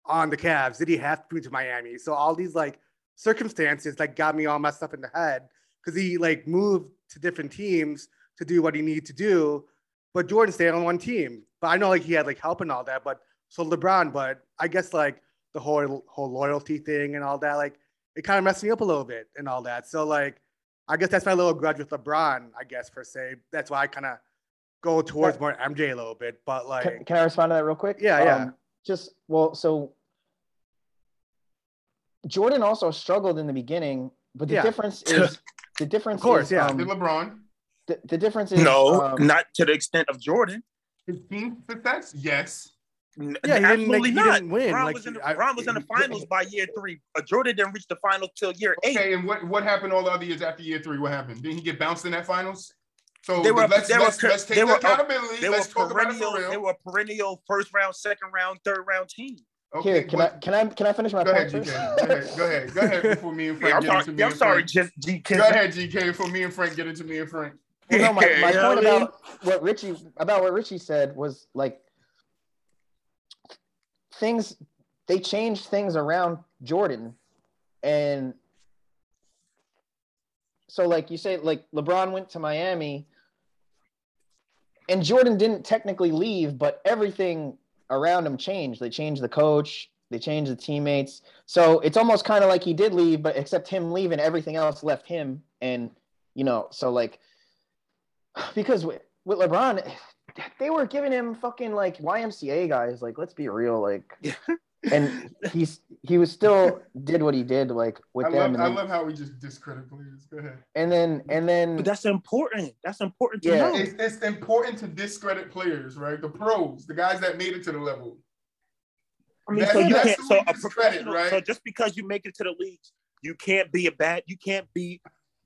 S3: on the Cavs? Did he have to move to Miami? So all these like circumstances like got me all messed up in the head because he like moved to different teams to do what he needed to do, but Jordan stayed on one team. But I know like he had like help and all that, but so LeBron, but I guess like the whole whole loyalty thing and all that, like it kind of messed me up a little bit and all that. So like I guess that's my little grudge with LeBron, I guess per se. That's why I kind of go towards more MJ a little bit. But like
S4: can, can I respond to that real quick?
S3: Yeah, yeah. Um,
S4: just well, so Jordan also struggled in the beginning, but the yeah. difference is the difference.
S3: of course,
S4: is,
S3: yeah.
S2: Um, LeBron.
S4: The, the difference is
S1: no, um, not to the extent of Jordan.
S2: His team success, yes.
S3: Yeah, he absolutely didn't, not. Didn't win.
S1: Ron
S3: like,
S1: was in the, Ron was in the finals by year three. Jordan didn't reach the finals till year eight.
S2: Okay, and what, what happened all the other years after year three? What happened? Didn't he get bounced in that finals?
S1: So they were, let's, they let's, were, let's take they were, accountability. They let's were perennial, They were perennial first round, second round, third round team.
S4: Okay, Here, can I can I can I finish my
S2: go
S4: point?
S2: Ahead, GK. Go ahead, go ahead, go ahead. Before me and Frank
S1: yeah,
S2: get
S1: sorry,
S2: into me.
S1: I'm sorry,
S2: Frank.
S1: just GK.
S2: Go ahead, GK. Before me and Frank get into me and Frank.
S4: Well, no, my, my point about what Richie about what Richie said was like things they changed things around Jordan. And so like you say like LeBron went to Miami and Jordan didn't technically leave but everything around him changed. They changed the coach they changed the teammates. So it's almost kind of like he did leave but except him leaving everything else left him. And you know so like because with, with LeBron, they were giving him fucking like YMCA guys. Like, let's be real. Like, and he's he was still did what he did like with
S2: I
S4: them.
S2: Love, I love how we just discredit players. Go ahead.
S4: And then and then.
S1: But that's important. That's important to yeah. know.
S2: It's, it's important to discredit players, right? The pros, the guys that made it to the level.
S1: I mean, that's, so you can't. So a professional. Right? So just because you make it to the leagues, you can't be a bad. You can't be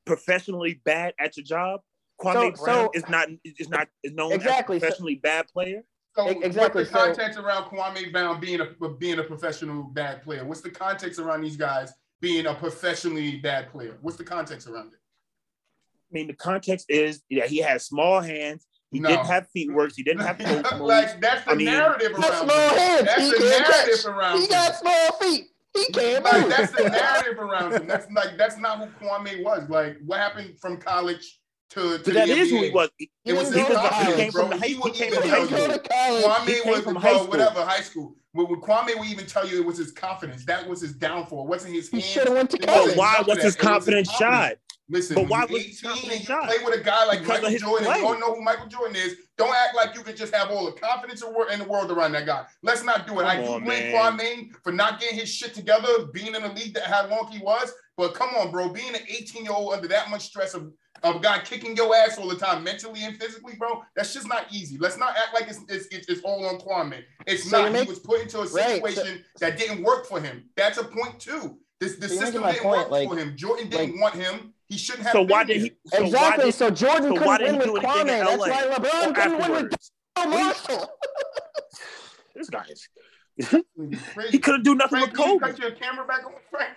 S1: professionally bad at your job. Kwame so, Brown so, is not is not is known exactly, as a professionally so, bad player.
S2: So exactly. What's the context around Kwame Brown being a being a professional bad player? What's the context around these guys being a professionally bad player? What's the context around it?
S1: I mean, the context is that he has small hands. He no. didn't have feet works. He didn't have
S2: post like that's the I mean, narrative around.
S4: Small hands.
S2: That's
S4: he
S2: the narrative catch. around.
S4: He got small feet. He can't
S2: like, That's the narrative around him. That's like that's not who Kwame was. Like what happened from college to, to
S1: that is who he was.
S2: Was he, was, college, he came bro. from high, he, he came from high school. Kwame was from high school. whatever high school. But when Kwame would even tell you it was his confidence. That was his downfall. It wasn't his.
S4: He should have went to college.
S1: Why was his confidence shot?
S2: Listen,
S1: but why was 18,
S2: you play with a guy like because Michael Jordan, play. you don't know who Michael Jordan is. Don't act like you can just have all the confidence in the world around that guy. Let's not do it. Come I do blame Kwame for not getting his shit together, being in a league that how long he was. But come on, bro, being an 18 year old under that much stress of of a guy kicking your ass all the time, mentally and physically, bro. That's just not easy. Let's not act like it's it's, it's, it's all on Kwame. It's so not. Make, he was put into a situation right, so, that didn't work for him. That's a point too. This the so system didn't point, work like, for him. Jordan didn't like, want him. He shouldn't have.
S1: So why did he?
S4: So exactly. Did, so Jordan so couldn't win with Kwame. That's why LeBron couldn't win with Marshall.
S1: this guy is. he couldn't do nothing Frank, with Kobe.
S2: Cut your camera back on, Frank.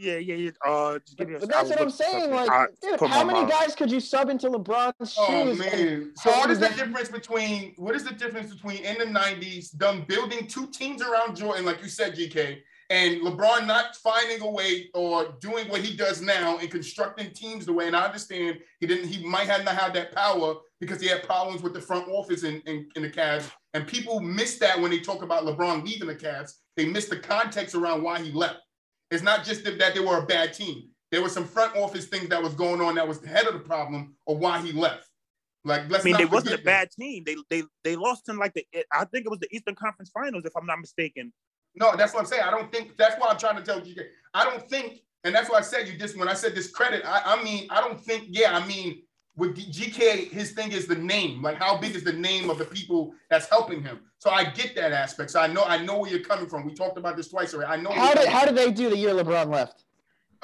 S1: Yeah, yeah, yeah. Uh, just give me a,
S4: but that's what I'm saying. Like, dude, how many guys could you sub into LeBron's
S2: oh,
S4: shoes?
S2: man. So what is the difference between what is the difference between in the '90s them building two teams around Jordan, like you said, GK, and LeBron not finding a way or doing what he does now and constructing teams the way? And I understand he didn't. He might have not had that power because he had problems with the front office in, in, in the Cavs. And people miss that when they talk about LeBron leaving the Cavs. They miss the context around why he left. It's not just that they were a bad team. There were some front office things that was going on that was the head of the problem or why he left. Like, let's
S1: I mean,
S2: they
S1: wasn't a bad team. They they they lost in like the I think it was the Eastern Conference Finals, if I'm not mistaken.
S2: No, that's what I'm saying. I don't think that's what I'm trying to tell you. I don't think, and that's why I said you just when I said this credit. I, I mean, I don't think. Yeah, I mean, with GK, his thing is the name. Like, how big is the name of the people that's helping him? So I get that aspect. So I know, I know where you're coming from. We talked about this twice already. I know.
S4: How did how did they do the year LeBron left?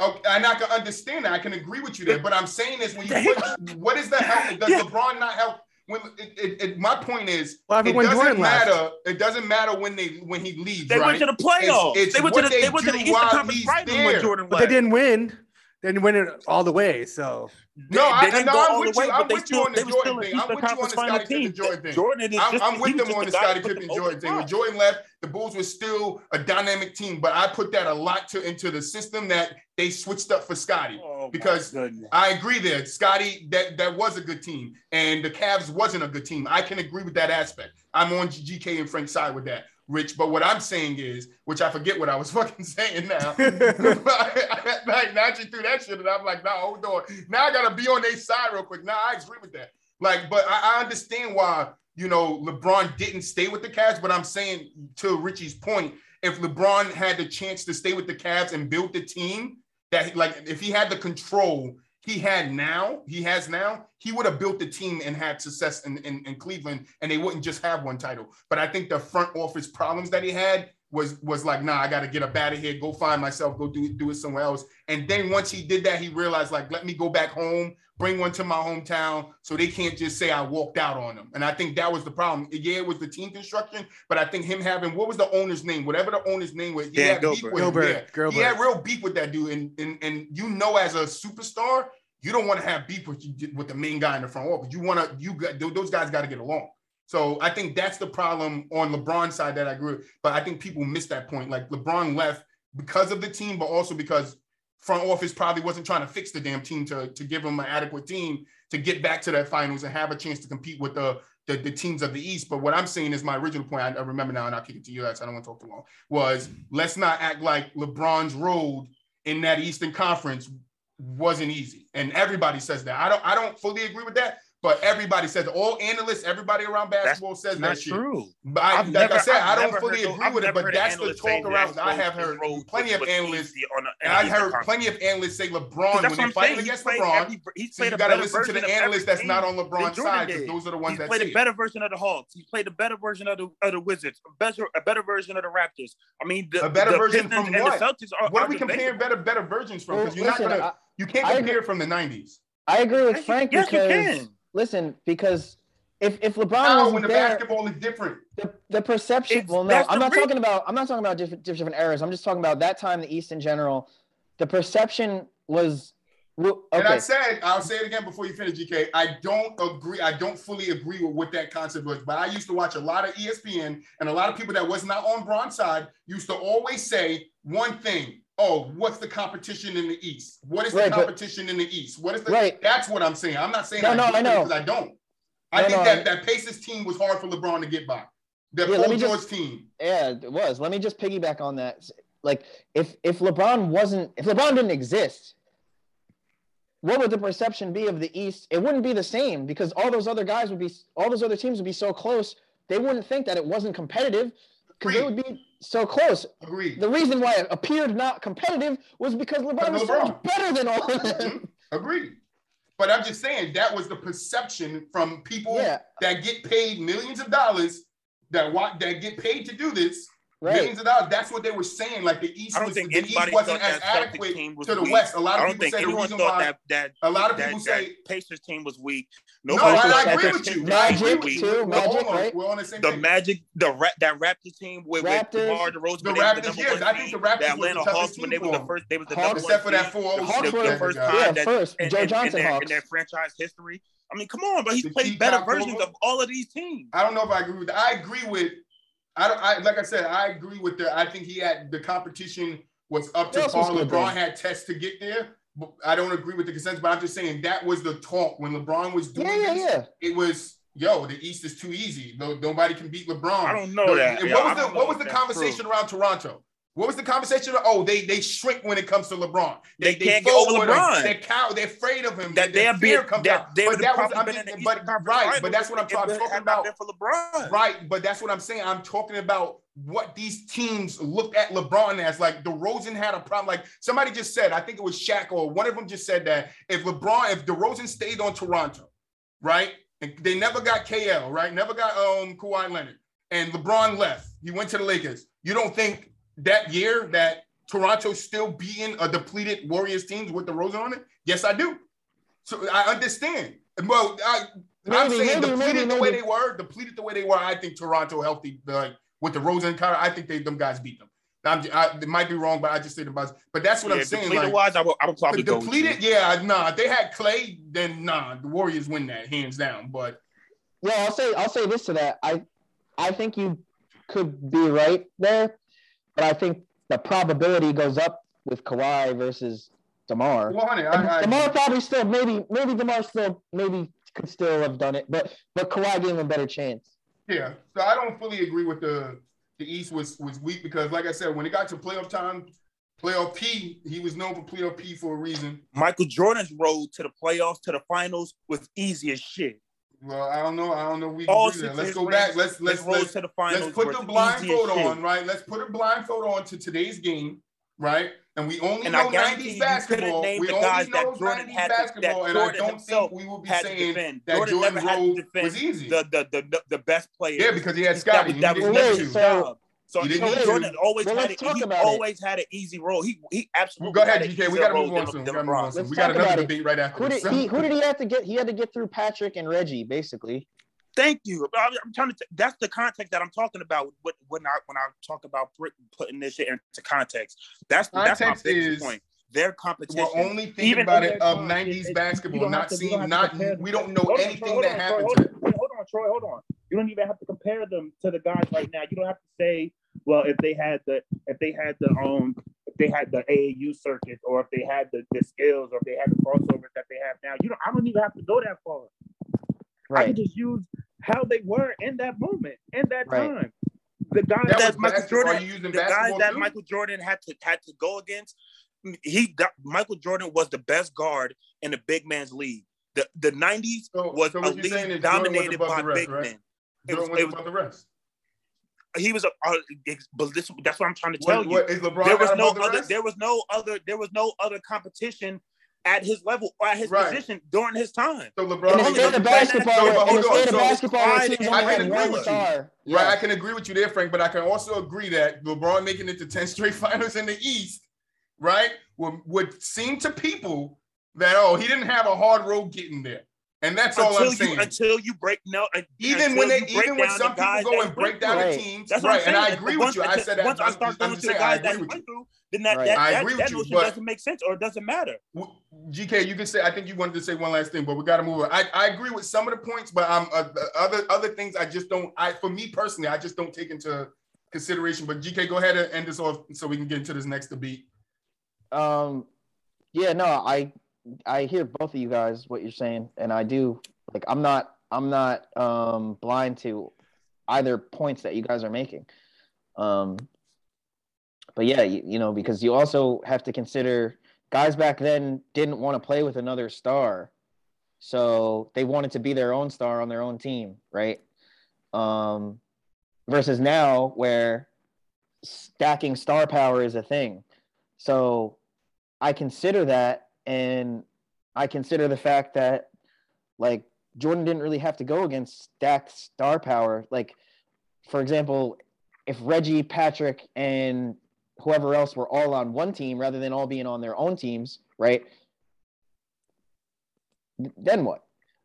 S2: Okay, I'm not gonna understand that. I can agree with you there, but I'm saying is when you put, what is the help? Does yeah. LeBron not help? When it, it, it, my point is, well, it doesn't Jordan matter. Left. It doesn't matter when they when he leaves.
S6: They
S2: right?
S6: went to the playoffs. It's, it's they went to the they, they went to the Eastern Conference Finals when Jordan
S3: But they didn't win. They didn't win it all the way. So
S2: no, I, no, I'm with you. I'm with you on the Jordan thing. I'm with you on the Scottie Pippen Jordan is I'm, I'm with them on the Scottie Pippen Jordan thing. When Jordan left, the Bulls were still a dynamic team, but I put that a lot to into the system that they switched up for Scottie oh, because I agree there. Scottie, that that was a good team, and the Cavs wasn't a good team. I can agree with that aspect. I'm on GK and Frank's side with that. Rich. But what I'm saying is, which I forget what I was fucking saying now. like now you threw that shit, and I'm like, nah, hold on. Now I gotta be on their side real quick. Now I agree with that. Like, but I, I understand why you know LeBron didn't stay with the Cavs. But I'm saying to Richie's point, if LeBron had the chance to stay with the Cavs and build the team that, like, if he had the control he had now, he has now, he would have built the team and had success in, in, in, Cleveland, and they wouldn't just have one title. But I think the front office problems that he had was was like, nah, I got to get up out of here, go find myself, go do do it somewhere else. And then once he did that, he realized like, let me go back home, bring one to my hometown, so they can't just say I walked out on them. And I think that was the problem. Yeah, it was the team construction, but I think him having what was the owner's name, whatever the owner's name was, he Dan had Gilbert. beef with Gilbert. Yeah. He had real beef with that dude, and and and you know, as a superstar, you don't want to have beef with with the main guy in the front office. You want to you got those guys got to get along. So I think that's the problem on LeBron's side that I agree. With. But I think people miss that point. Like LeBron left because of the team, but also because front office probably wasn't trying to fix the damn team to, to give them an adequate team to get back to that finals and have a chance to compete with the, the, the teams of the East. But what I'm saying is my original point, I, I remember now, and I'll kick it to you guys. I don't want to talk too long, was let's not act like LeBron's road in that Eastern Conference wasn't easy. And everybody says that. I don't I don't fully agree with that, but everybody says all analysts, everybody around basketball that's says that
S6: true.
S2: But I, like never, I said, I've I do not fully agree no, with it. But that's the talk around. I have heard plenty of analysts, and I've heard plenty of analysts say LeBron when they're fighting against LeBron. He's played so you got to listen to the analysts that's not on LeBron's side because those are the ones that
S6: played a better version of the Hawks. He played a better version of the of the Wizards, a better a better version of the Raptors. I mean,
S2: a better version from what? What are we comparing better better versions from? Because you're not gonna you can't compare from the '90s.
S4: I agree with Frank yes, because listen, because if if LeBron How,
S2: when the there, basketball is different,
S4: the, the perception. It's, well, no, I'm not talking about. I'm not talking about different different eras. I'm just talking about that time, the East in general. The perception was.
S2: Okay. And I said, I'll say it again before you finish, GK. I don't agree. I don't fully agree with what that concept was. But I used to watch a lot of ESPN, and a lot of people that was not on Bron's side used to always say one thing: oh, what's the competition in the East? What is the right, competition but, in the East? What is the right? That's what I'm saying. I'm not saying
S4: no, I no, I know
S2: because I don't. I no, think no, that I, that Pacers team was hard for LeBron to get by. That yeah, Paul George team.
S4: Yeah, it was. Let me just piggyback on that. Like, if if LeBron wasn't, if LeBron didn't exist, what would the perception be of the East? It wouldn't be the same because all those other guys would be, all those other teams would be so close. They wouldn't think that it wasn't competitive because they would be so close.
S2: Agreed.
S4: The reason why it appeared not competitive was because LeBron was so much better than all of them. Mm-hmm.
S2: Agreed. But I'm just saying that was the perception from people yeah. that get paid millions of dollars that want that get paid to do this Right. Millions of dollars. That's what they were saying. Like the East, was, the East wasn't as adequate to the weak. West. A lot of people say the reason why that, that a lot of people that, say
S6: that Pacers team was weak.
S2: No, I, I agree with you.
S4: Magic too. Magic, right?
S2: We're on the same.
S6: The thing. Magic, the that Raptors team with Raptors, with DeMar DeRozan.
S2: The Raptors, yes, I think the Raptors. The
S6: Atlanta Hawks when they were the first, they was the number
S2: except for that four.
S4: Hawks were the first time. Yeah, first Joe Johnson Hawks
S6: in their franchise history. I mean, come on, but he's played better versions of all of these teams.
S2: I don't know if I agree with that. I agree with I don't. I like I said, I agree with the. I think he had the competition was up to par. LeBron had tests to get there. But I don't agree with the consensus, but I'm just saying that was the talk when LeBron was doing
S4: yeah,
S2: this.
S4: Yeah.
S2: It was yo, the East is too easy. No, nobody can beat LeBron.
S6: I don't know no, that.
S2: What
S6: yeah,
S2: was the what was the conversation true. around Toronto? What was the conversation? Oh, they they shrink when it comes to LeBron.
S6: They, they can't they get over LeBron.
S2: They're cow. They're afraid of him.
S6: That they're
S2: fear comes
S6: that,
S2: out. But that was I mean, but right. But that's what I'm, talking about. For LeBron. Right. But that's what I'm saying. I'm talking about what these teams looked at LeBron as. Like DeRozan had a problem. Like somebody just said, I think it was Shaq or one of them just said that if LeBron, if DeRozan stayed on Toronto, right, and they never got KL, right, never got um Kawhi Leonard, and LeBron left, he went to the Lakers. You don't think that year that Toronto still beating a depleted Warriors teams with DeRozan on it? Yes, I do. So I understand. Well, I, am saying maybe, depleted maybe, the way they were, depleted the way they were. I think Toronto healthy, like with DeRozan Carter. I think they them guys beat them. I'm, I, it might be wrong, but I just say the buzz. But that's what yeah, I'm saying. Depleted like,
S1: wise, I would, I would probably
S2: depleted. yeah, nah. If they had Clay, then nah. The Warriors win that hands down. But
S4: yeah, I'll say I'll say this to that. I I think you could be right there, but I think the probability goes up with Kawhi versus DeMar. Well, honey, I, I, DeMar probably still maybe maybe DeMar still maybe could still have done it, but but Kawhi gave him a better chance.
S2: Yeah, so I don't fully agree with the the East was was weak because, like I said, when it got to playoff time, playoff P, he was known for playoff P for a reason.
S1: Michael Jordan's road to the playoffs to the finals was easy as shit.
S2: Well, I don't know. I don't know. We can do that. Let's go back. Let's let's let's, let's, let's put the blindfold on, right? Let's put a blindfold on to today's game, right? And we only and know 90s basketball. We only know 90s basketball, to, and Jordan I don't think we will be saying that Jordan Jordan's role was easy.
S1: The, the the the best player.
S2: Yeah, because he had Scottie.
S1: That, that was so, so, so Jordan always well, had a, he always it. had an easy role. He he absolutely.
S2: Well, go ahead, GK. We got to move on soon. We got to move on soon. We got another debate right after.
S4: Who did he? Who did he have to get? He had to get through Patrick and Reggie, basically.
S1: Thank you. I'm trying to. that's the context that I'm talking about when I when I talk about putting this shit into context. That's context that's my biggest is, point. Their competition.
S2: We're only thinking Even about it of '90s basketball, not seeing, not we don't know hold anything on, that happened.
S1: Hold on, hold on, Troy. Hold on. You don't even have to compare them to the guys right now. You don't have to say, well, if they had the if they had the um if they had the AAU circuit or if they had the, the skills or if they had the crossovers that they have now. You know, I don't even have to go that far. Right. I can just use how they were in that moment, in that right. time. The guys that, that Michael Jordan, the guys that too? Michael Jordan had to had to go against, he got, Michael Jordan was the best guard in the big man's league. The the nineties so, was so a league dominated by rest, big right? men.
S2: It was, it was, the rest.
S1: He was a, uh, but this that's what I'm trying to tell what, you. What, there was no the other. Rest? There was no other. There was no other competition at his level or at his right. position during his time.
S2: So LeBron, in the state of basketball, so, in the state of basketball, I can agree with you. Yeah. Right, I can agree with you there, Frank. But I can also agree that LeBron making it to ten straight finals in the East, right, would, would seem to people that oh he didn't have a hard road getting there. And that's until all I'm
S1: you,
S2: saying.
S1: Until you break no,
S2: even when they, even when some people go and break down right. the teams, that's right? And I agree with you. I said that. Once I start going to the guys that went through,
S1: then that, right. that, I agree that, with that you, doesn't make sense or it doesn't matter.
S2: GK, you can say. I think you wanted to say one last thing, but we got to move on. I, I agree with some of the points, but um, uh, other other things I just don't. I for me personally, I just don't take into consideration. But GK, go ahead and end this off so we can get into this next debate.
S4: Um, yeah, no, I I hear both of you guys what you're saying, and I do like I'm not I'm not um, blind to either points that you guys are making. Um, but yeah, you, you know, because you also have to consider guys back then didn't want to play with another star, so they wanted to be their own star on their own team, right? Um, versus now where stacking star power is a thing. So I consider that and I consider the fact that like Jordan didn't really have to go against stacked star power. Like, for example, if Reggie, Patrick, and whoever else were all on one team rather than all being on their own teams, right? Then what?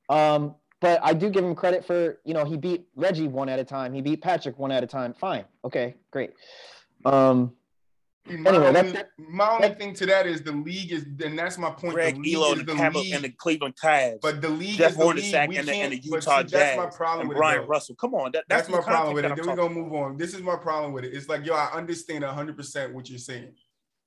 S4: Um, but I do give him credit for, you know, he beat Reggie one at a time. He beat Patrick one at a time. Fine. Okay, great. Um,
S2: my anyway, only, that's, my only that's, thing to that is the league is, and that's my point.
S1: Greg the Ehlo and the, league,
S2: and
S1: the Cleveland Cavs,
S2: but the league Jeff is the league. and, the, and the Utah see, Jazz. That's my problem with
S1: Brian it, Russell. Come on, that,
S2: that's, that's my problem with it. Then we're gonna move on. This is my problem with it. It's like, yo, I understand 100 percent what you're saying,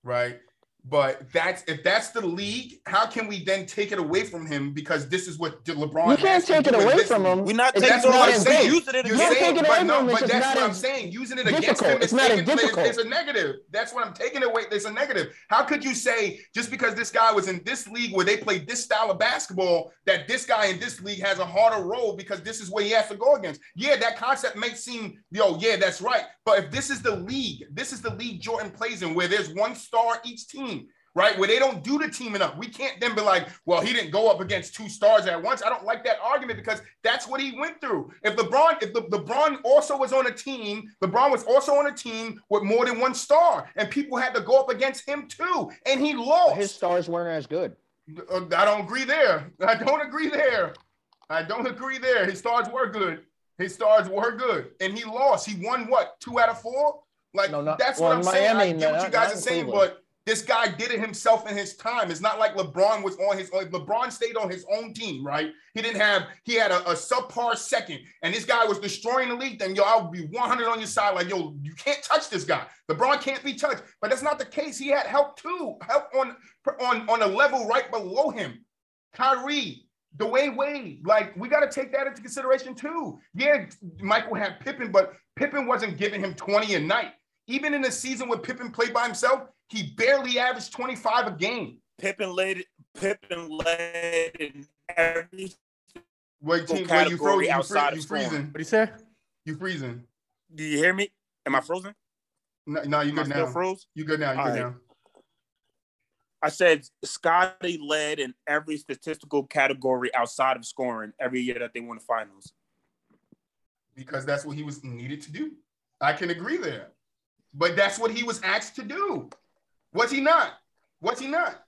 S2: right? But that's if that's the league, how can we then take it away from him because this is what LeBron?
S4: You can't take it away from him.
S1: We're not taking it away.
S2: from him. Using it You're saying, it but, no, but that's what I'm saying. Using it against him is not taking, difficult. It's a negative. That's what I'm taking away. There's a negative. How could you say just because this guy was in this league where they played this style of basketball that this guy in this league has a harder role because this is where he has to go against? Yeah, that concept may seem, yo, yeah, that's right. But if this is the league, this is the league Jordan plays in, where there's one star each team right? Where they don't do the teaming up. We can't then be like, well, he didn't go up against two stars at once. I don't like that argument because that's what he went through. If LeBron, if the, LeBron also was on a team, LeBron was also on a team with more than one star, and people had to go up against him too, and he lost.
S4: His stars weren't as good.
S2: Uh, I don't agree there. I don't agree there. I don't agree there. His stars were good. His stars were good, and he lost. He won what two out of four? Like no, not, that's well, what I'm Miami, saying. I get what you guys are saying, but this guy did it himself in his time. It's not like LeBron was on his own. LeBron stayed on his own team, right? He didn't have, he had a, a subpar second, and this guy was destroying the league. Then yo, I'll be 100 on your side. Like, yo, you can't touch this guy. LeBron can't be touched. But that's not the case. He had help too, help on on, on a level right below him. Kyrie, Dwyane Wade, like we got to take that into consideration too. Yeah, Michael had Pippen, but Pippen wasn't giving him 20 a night. Even in the season when Pippen played by himself, he barely averaged 25 a game.
S1: Pippen led Pippen led in every
S2: Wait, team, wait, you froze, outside you, free, you freezing.
S3: What do you say?
S2: You freezing.
S1: Do you hear me? Am I frozen?
S2: No, no you good now.
S1: Froze?
S2: You good now. You good right. now.
S1: I said Scottie led in every statistical category outside of scoring every year that they won the finals.
S2: Because that's what he was needed to do. I can agree there. But that's what he was asked to do. Was he not? Was he not?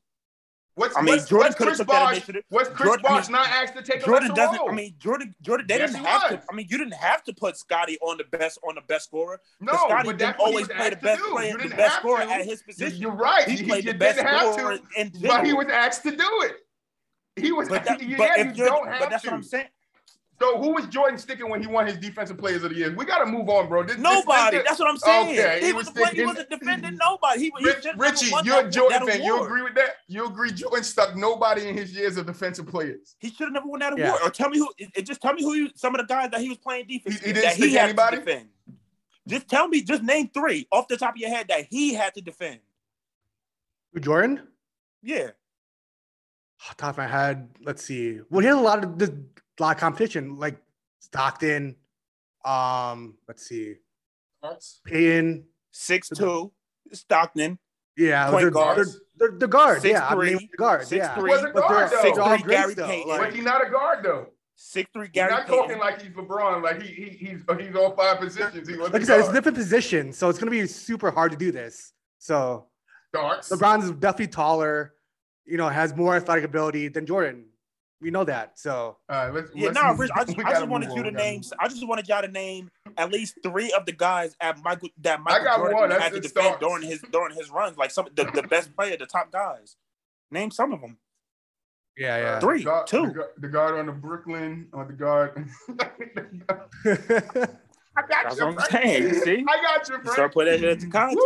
S2: What's, I mean, what's, Jordan what's Chris Bosh? What's Chris Jordan, Bosh not asked to take
S1: Jordan doesn't.
S2: Role?
S1: I mean, Jordan. Jordan. They yes, didn't have was. to. I mean, you didn't have to put Scottie on the best on the best scorer.
S2: No,
S1: Scottie
S2: but
S1: didn't always play the best player, the best scorer to. at his position.
S2: You're right. He, he played he, the best scorer, but he was asked to do it. He was. But, that, yeah, but if you don't have
S1: but that's
S2: to.
S1: what I'm saying.
S2: So who was Jordan sticking when he won his defensive players of the year? We got to move on, bro.
S1: This, nobody. This, this, that's what I'm saying. Okay, he, he was, was he wasn't defending nobody. He,
S2: Rich, he Richie, you're a Jordan fan. You agree with that? You agree Jordan stuck nobody in his years of defensive players?
S1: He should have never won that award. Or tell me who. Just tell me who you. Some of the guys that he was playing defense.
S2: He, he didn't stick he anybody.
S1: defend. Just tell me. Just name three off the top of your head that he had to defend.
S3: Jordan.
S1: Yeah.
S3: Top of my head. Let's see. Well, he had a lot of the a lot of competition. Like Stockton. Um, let's see. Payton.
S1: Six two. Stockton.
S3: Yeah, point they're, guards. They're, they're, the guard. Six, yeah, three, I mean, the guard.
S2: Six,
S3: yeah,
S2: three. Was a guard though.
S1: Six three. Gary Payton.
S2: Like, he not a guard though.
S1: Six three. Gary.
S2: He's not
S1: Payton.
S2: talking like he's LeBron. Like he, he he's he's all five positions. He
S3: like I said, it's different positions, so it's gonna be super hard to do this. So,
S2: Darts.
S3: LeBron's definitely taller. You know, has more athletic ability than Jordan. We know that. So
S2: all right, let's,
S1: yeah,
S2: let's,
S1: no, Rich, I just, I just wanted you to name. I just wanted y'all to name at least three of the guys at Michael that Michael Jordan one. had to defend starts. during his during his runs, like some the, the best player, the top guys. Name some of them.
S3: Yeah, yeah.
S1: Uh, three,
S2: the guard,
S1: two.
S2: The, the guard on the Brooklyn, on the guard.
S1: I got That's you. What I'm saying. You see,
S2: I got you, Frank.
S1: Start putting that into context.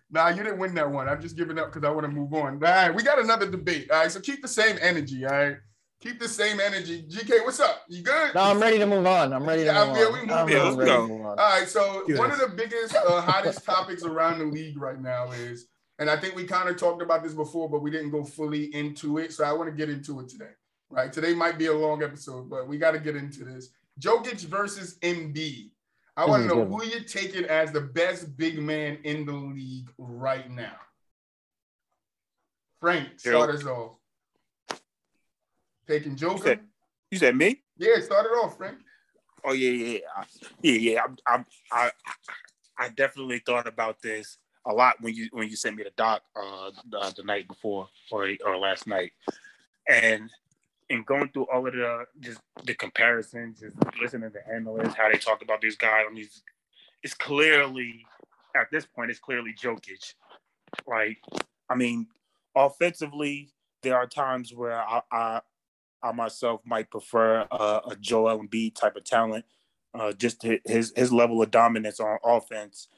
S2: nah, you didn't win that one. I'm just giving up because I want to move on. All right, we got another debate. All right, so keep the same energy. All right, keep the same energy. GK, what's up? You good?
S4: No, I'm ready to move on. I'm ready to yeah, move yeah, on. We move
S2: yeah, let's go. All right, so one of the biggest, uh, hottest topics around the league right now is, and I think we kind of talked about this before, but we didn't go fully into it. So I want to get into it today. Right, today might be a long episode, but we got to get into this. Jokic versus Embiid. I want to know who you're taking as the best big man in the league right now. Frank, start us off. Taking Joker.
S1: You said, you said, me?
S2: Yeah, start it off, Frank.
S1: Oh yeah, yeah, yeah, yeah. I'm, I'm, I, I definitely thought about this a lot when you when you sent me the doc uh, the, the night before or or last night, and and going through all of the just the comparisons, just listening to analysts how they talk about these guys. I mean, it's, clearly at this point it's clearly Jokic. Like, I mean, offensively, there are times where I I, I myself might prefer a, a Joel Embiid type of talent, uh, just his his level of dominance on offense,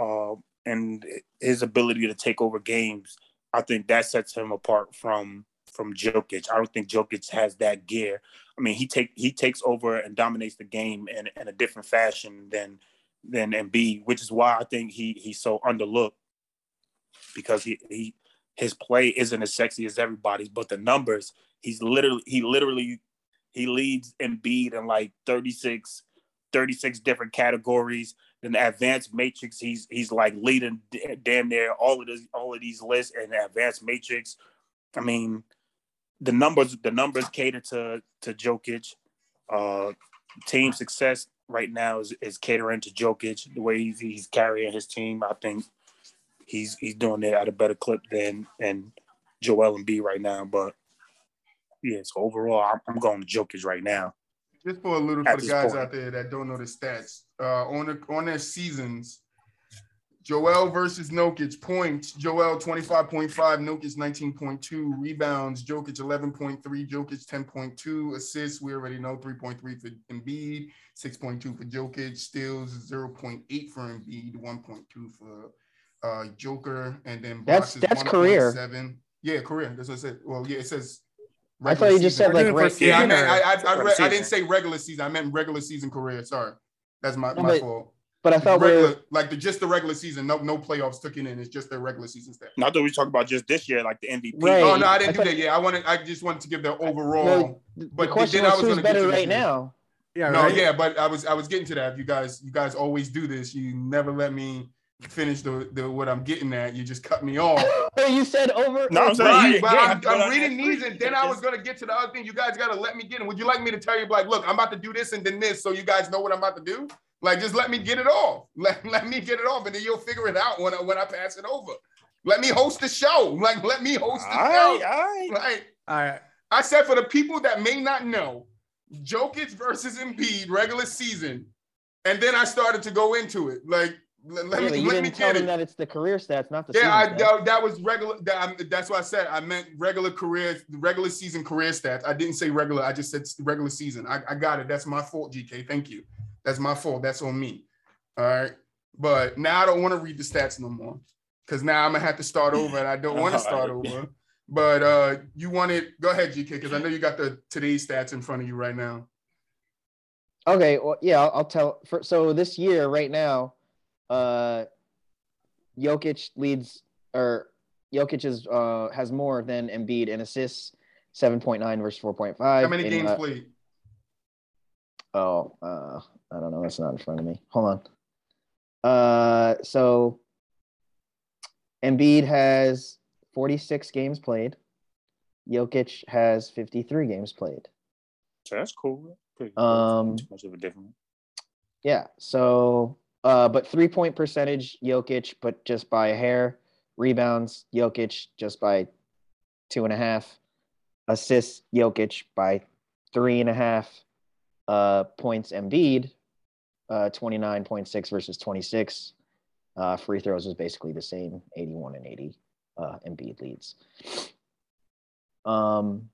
S1: uh, and his ability to take over games. I think that sets him apart from from Jokic. I don't think Jokic has that gear. I mean, he take he takes over and dominates the game in, in a different fashion than than Embiid, which is why I think he he's so underlooked because he he his play isn't as sexy as everybody's, but the numbers he's literally he literally he leads Embiid in like 36 36 different categories. Then the advanced metrics, he's he's like leading damn near all of this all of these lists and the advanced metrics. I mean, the numbers the numbers cater to to Jokic. Uh, team success right now is, is catering to Jokic. The way he's, he's carrying his team, I think he's he's doing it at a better clip than and Joel Embiid right now. But yeah, so overall, I'm, I'm going to Jokic right now.
S2: Just for a little for the guys point. out there that don't know the stats, uh, on the on their seasons, Joel versus Jokic points. Joel 25.5, Jokic 19.2 rebounds. Jokic 11.3, Jokic 10.2 assists. We already know 3.3 for Embiid, 6.2 for Jokic. Steals 0.8 for Embiid, 1.2 for uh, Joker, and then
S4: that's that's career.
S2: Seven. Yeah, career. That's what I said. Well, yeah, it says.
S4: I thought you just said like
S2: regular. season. Yeah, I, meant, I, I, I, I, didn't say regular season. I meant regular season career. Sorry, that's my, my fault.
S4: But I thought
S2: regular, like the just the regular season, no no playoffs took it in. It's just the regular season stat.
S1: Not that we talk about just this year, like the MVP.
S2: Right. Oh no, I didn't I do thought, that. Yeah, I wanted. I just wanted to give the overall. No,
S4: but the question then was, I was who's better right now.
S2: Yeah. No. Right? Yeah, but I was I was getting to that. You guys, you guys always do this. You never let me finish the, the what I'm getting at. You just cut me off.
S4: you said over.
S2: No, I'm sorry, but I'm, I'm reading these, and then I was gonna get to the other thing. You guys gotta let me get in. Would you like me to tell you, like, look, I'm about to do this and then this, so you guys know what I'm about to do? Like, just let me get it off. Let, let me get it off, and then you'll figure it out when I, when I pass it over. Let me host the show. Like, let me host the all show. Right, all right. Like, all right. I said for the people that may not know, Jokic versus Embiid regular season, and then I started to go into it. Like, let,
S4: yeah, me,
S2: you
S4: let didn't tell them it. that it's the career stats, not the.
S2: Yeah, I, that, that, was regular. That, that's what I said. I meant regular career, regular season career stats. I didn't say regular. I just said regular season. I, I got it. That's my fault, GK. Thank you. That's my fault. That's on me. All right. But now I don't want to read the stats no more because now I'm gonna have to start over, and I don't want to start over. But uh, you want it? Go ahead, GK, because I know you got the today's stats in front of you right now.
S4: Okay. Well, yeah, I'll, I'll tell. For, so this year, right now, uh, Jokic leads, or Jokic is uh has more than Embiid in assists, seven point nine versus four point five.
S2: How many in, games uh, played?
S4: Oh, uh, I don't know. That's not in front of me. Hold on. Uh, so Embiid has 46 games played. Jokic has 53 games played.
S1: So that's cool.
S4: Pretty um, too much of a difference. Yeah. So, uh, but three point percentage, Jokic, but just by a hair. Rebounds, Jokic, just by two and a half. Assists, Jokic by three and a half. Uh, points, Embiid uh, 29.6 versus 26. Uh, free throws was basically the same, 81 and 80. Uh, Embiid leads. Um,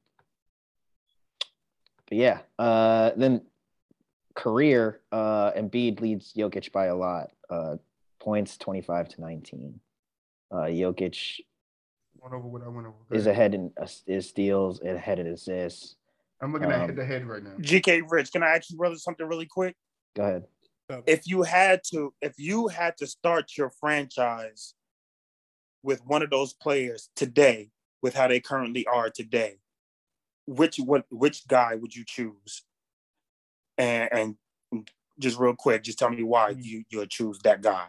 S4: but yeah, uh, then career, uh, Embiid leads Jokic by a lot. Uh, points 25 to 19. Uh, Jokic
S2: over what I went over.
S4: is ahead in uh, is steals, and ahead in assists.
S2: I'm looking um, at head to head right now.
S1: GK Rich, can I ask you brother something really quick?
S4: Go ahead
S1: if you had to if you had to start your franchise with one of those players today with how they currently are today which what which guy would you choose and, and just real quick just tell me why mm-hmm. you you'll choose that guy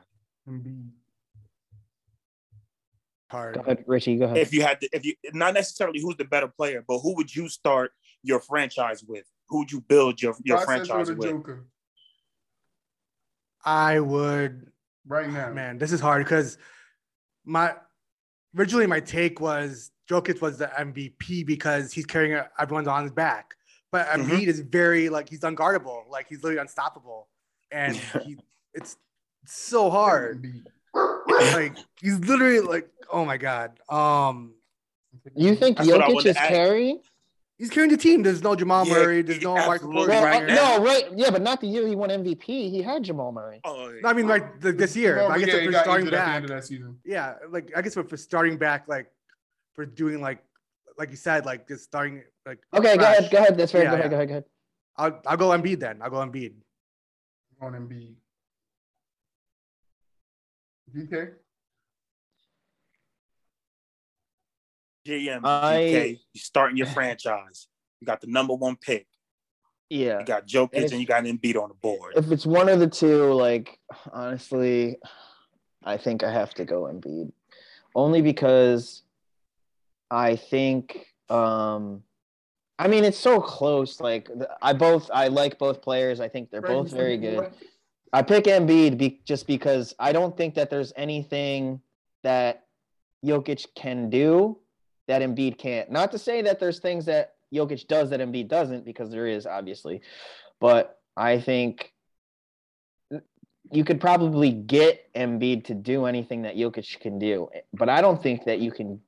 S4: Hard. Go ahead, Richie. Go ahead.
S1: If you had to, if you not necessarily who's the better player, but who would you start your franchise with? Who would you build your, your franchise with? Joker.
S3: I would
S2: right now.
S3: Man, this is hard because my originally my take was Jokic was the MVP because he's carrying everyone's on his back. But Embiid mm-hmm. is very like he's unguardable, like he's literally unstoppable, and he, it's so hard. like he's literally like, oh my god. Um,
S4: you think Jokic is carrying?
S3: He's carrying the team. There's no Jamal yeah, Murray. There's no Michael Porter.
S4: Right uh, no, right. Yeah, but not the year he won MVP. He had Jamal Murray.
S3: Oh, yeah. I mean, like the, this year. I guess yeah, if we're starting back. Yeah, like I guess if we're starting back, like for doing like, like you said, like just starting like.
S4: Okay, fresh. go ahead. Go ahead. That's fair. Yeah, go ahead. Go ahead. Go ahead.
S3: I'll I'll go Embiid then. I'll go Embiid.
S2: Go on Embiid. GK.
S1: GM, I, you're starting your franchise. You got the number one pick.
S4: Yeah.
S1: You got Jokic and, and you got Embiid on the board.
S4: If it's one of the two, like honestly, I think I have to go Embiid. Only because I think um I mean it's so close. Like I both I like both players. I think they're both very good. I pick Embiid be, just because I don't think that there's anything that Jokic can do that Embiid can't. Not to say that there's things that Jokic does that Embiid doesn't, because there is obviously, but I think you could probably get Embiid to do anything that Jokic can do, but I don't think that you can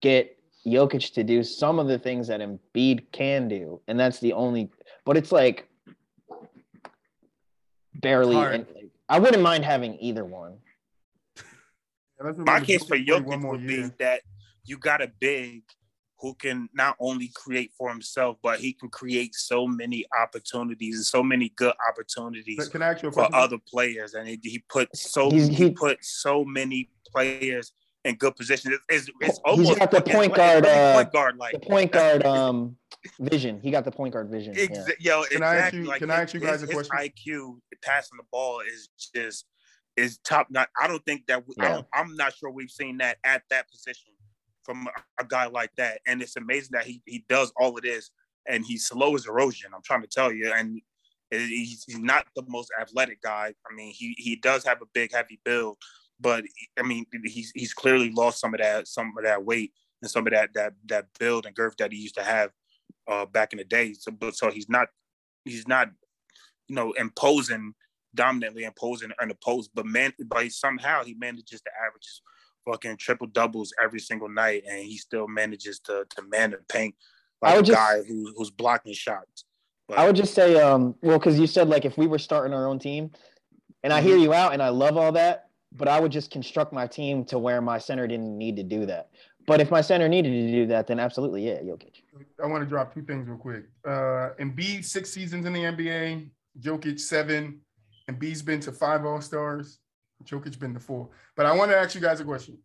S4: get Jokic to do some of the things that Embiid can do, and that's the only. But it's like barely. And, I wouldn't mind having either one.
S1: My case for Jokic would be that you got a big who can not only create for himself, but he can create so many opportunities and so many good opportunities
S2: can I for
S1: other players. And he, he put so he, he put so many players in good positions. It's, it's almost
S4: he's got the point guard, uh, point guard like the point guard um vision. He got the point guard vision.
S1: Exa- yeah. Yo,
S2: can exactly. I ask you? Like can his, I ask you guys
S1: his,
S2: a question?
S1: IQ passing the ball is just is top notch. I don't think that we, yeah. I am not sure we've seen that at that position from a, guy like that. And it's amazing that he he does all of this and he's slow as erosion. I'm trying to tell you, and he's, not the most athletic guy. I mean, he he does have a big, heavy build, but I mean, he's he's clearly lost some of that some of that weight and some of that that that build and girth that he used to have uh, back in the day. So, but so he's not he's not you know imposing dominantly imposing in the post, but man, but somehow he manages to average fucking triple doubles every single night, and he still manages to to man the paint like a just, guy who, who's blocking shots.
S4: But, I would just say, um, well, because you said like if we were starting our own team, and I hear mm-hmm. you out, and I love all that, but I would just construct my team to where my center didn't need to do that. But if my center needed to do that, then absolutely, yeah, Jokic.
S2: I want to drop two things real quick. Uh, Embiid six seasons in the NBA, Jokic seven. and Embiid's been to five All Stars. Jokic been to four. But I want to ask you guys a question.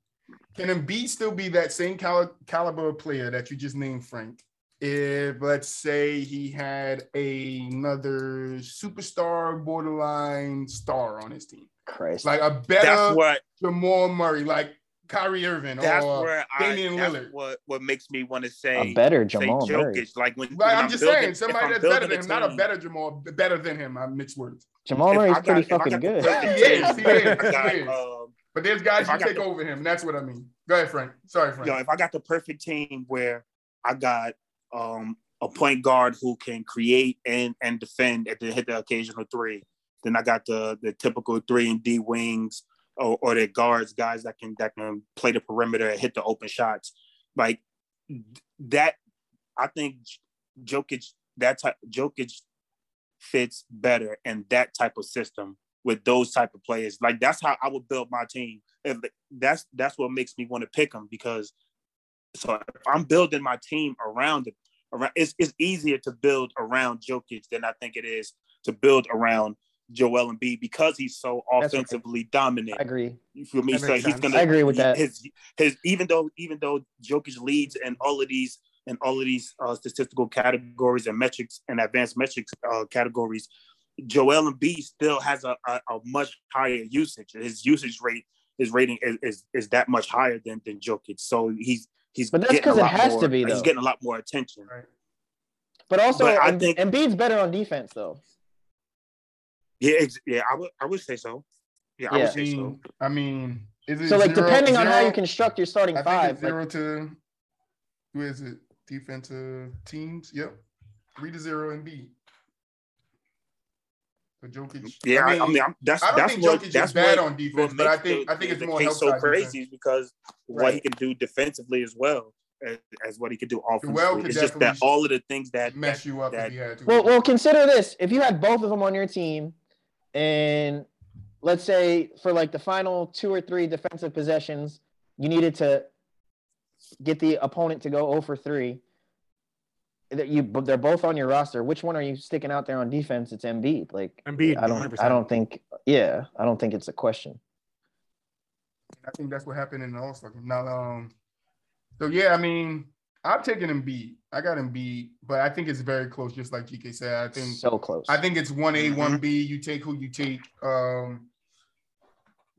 S2: Can Embiid still be that same cal- caliber player that you just named, Frank? If let's say he had another superstar, borderline star on his team,
S4: Christ,
S2: like a better That's what, Jamal Murray, like Kyrie Irving that's or where Damian
S1: I,
S2: Lillard.
S1: What what makes me want to say
S4: a better Jamal
S1: Murray. Like when,
S2: like, when I'm, I'm, just building, saying somebody that's better than him, not a better Jamal, better than him. I mixed words.
S4: Jamal Murray's pretty fucking good.
S2: he is. He is. He is. Um, but there's guys who take the, over him, and that's what I mean. Go ahead, Frank. Sorry, Frank.
S1: Yo, if I got the perfect team where I got um, a point guard who can create and and defend at the hit the occasional three, then I got the the typical three and D wings or, or their guards, guys that can that can play the perimeter and hit the open shots. Like that, I think Jokic that type Jokic fits better in that type of system with those type of players. Like that's how I would build my team. If that's that's what makes me want to pick them because so if I'm building my team around it, around it's, it's easier to build around Jokic than I think it is to build around Joel B because he's so offensively right. dominant.
S4: I agree.
S1: You feel me? So he's gonna.
S4: I agree with that.
S1: His his even though even though Jokic leads in all of these in all of these uh, statistical categories and metrics and advanced metrics uh, categories, Joel Embiid still has a, a, a, much higher usage. His usage rate, his rating is, is, is that much higher than than Jokic. So he's he's
S4: but that's because it has
S1: more,
S4: to be. Though.
S1: He's getting a lot more attention.
S2: Right.
S4: But also, but I think Embiid's better on defense though.
S1: Yeah, yeah, I would I would say so. Yeah, I would say so.
S2: I mean, is it
S4: so like zero, depending zero, on how you construct your starting
S2: I
S4: five,
S2: zero like, to who is it? Defensive teams. Yep, three to zero and B. For Jokic.
S1: Yeah, I mean, I mean that's I don't
S2: that's
S1: think
S2: what,
S1: Jokic that's
S2: is bad on defense, but I think the, I think it's more
S1: so crazy defense. because right. what he can do defensively as well as, as what he could do offensively. well It's just that all of the things that
S2: mess
S1: that,
S2: you up.
S1: That,
S4: well, well, consider this: if you had both of them on your team, and let's say for like the final two or three defensive possessions, you needed to get the opponent to go 0 for 3. That you they're both on your roster. Which one are you sticking out there on defense? It's Embiid. Like
S3: Embiid.
S4: I don't 100%. I don't think yeah, I don't think it's a question.
S2: I think that's what happened in the All-Star game. Now um so yeah, I mean, I'm taking Embiid. I got Embiid, but I think it's very close, just like GK said. I think
S4: so close.
S2: I think it's one A, one B. You take who you take. Um,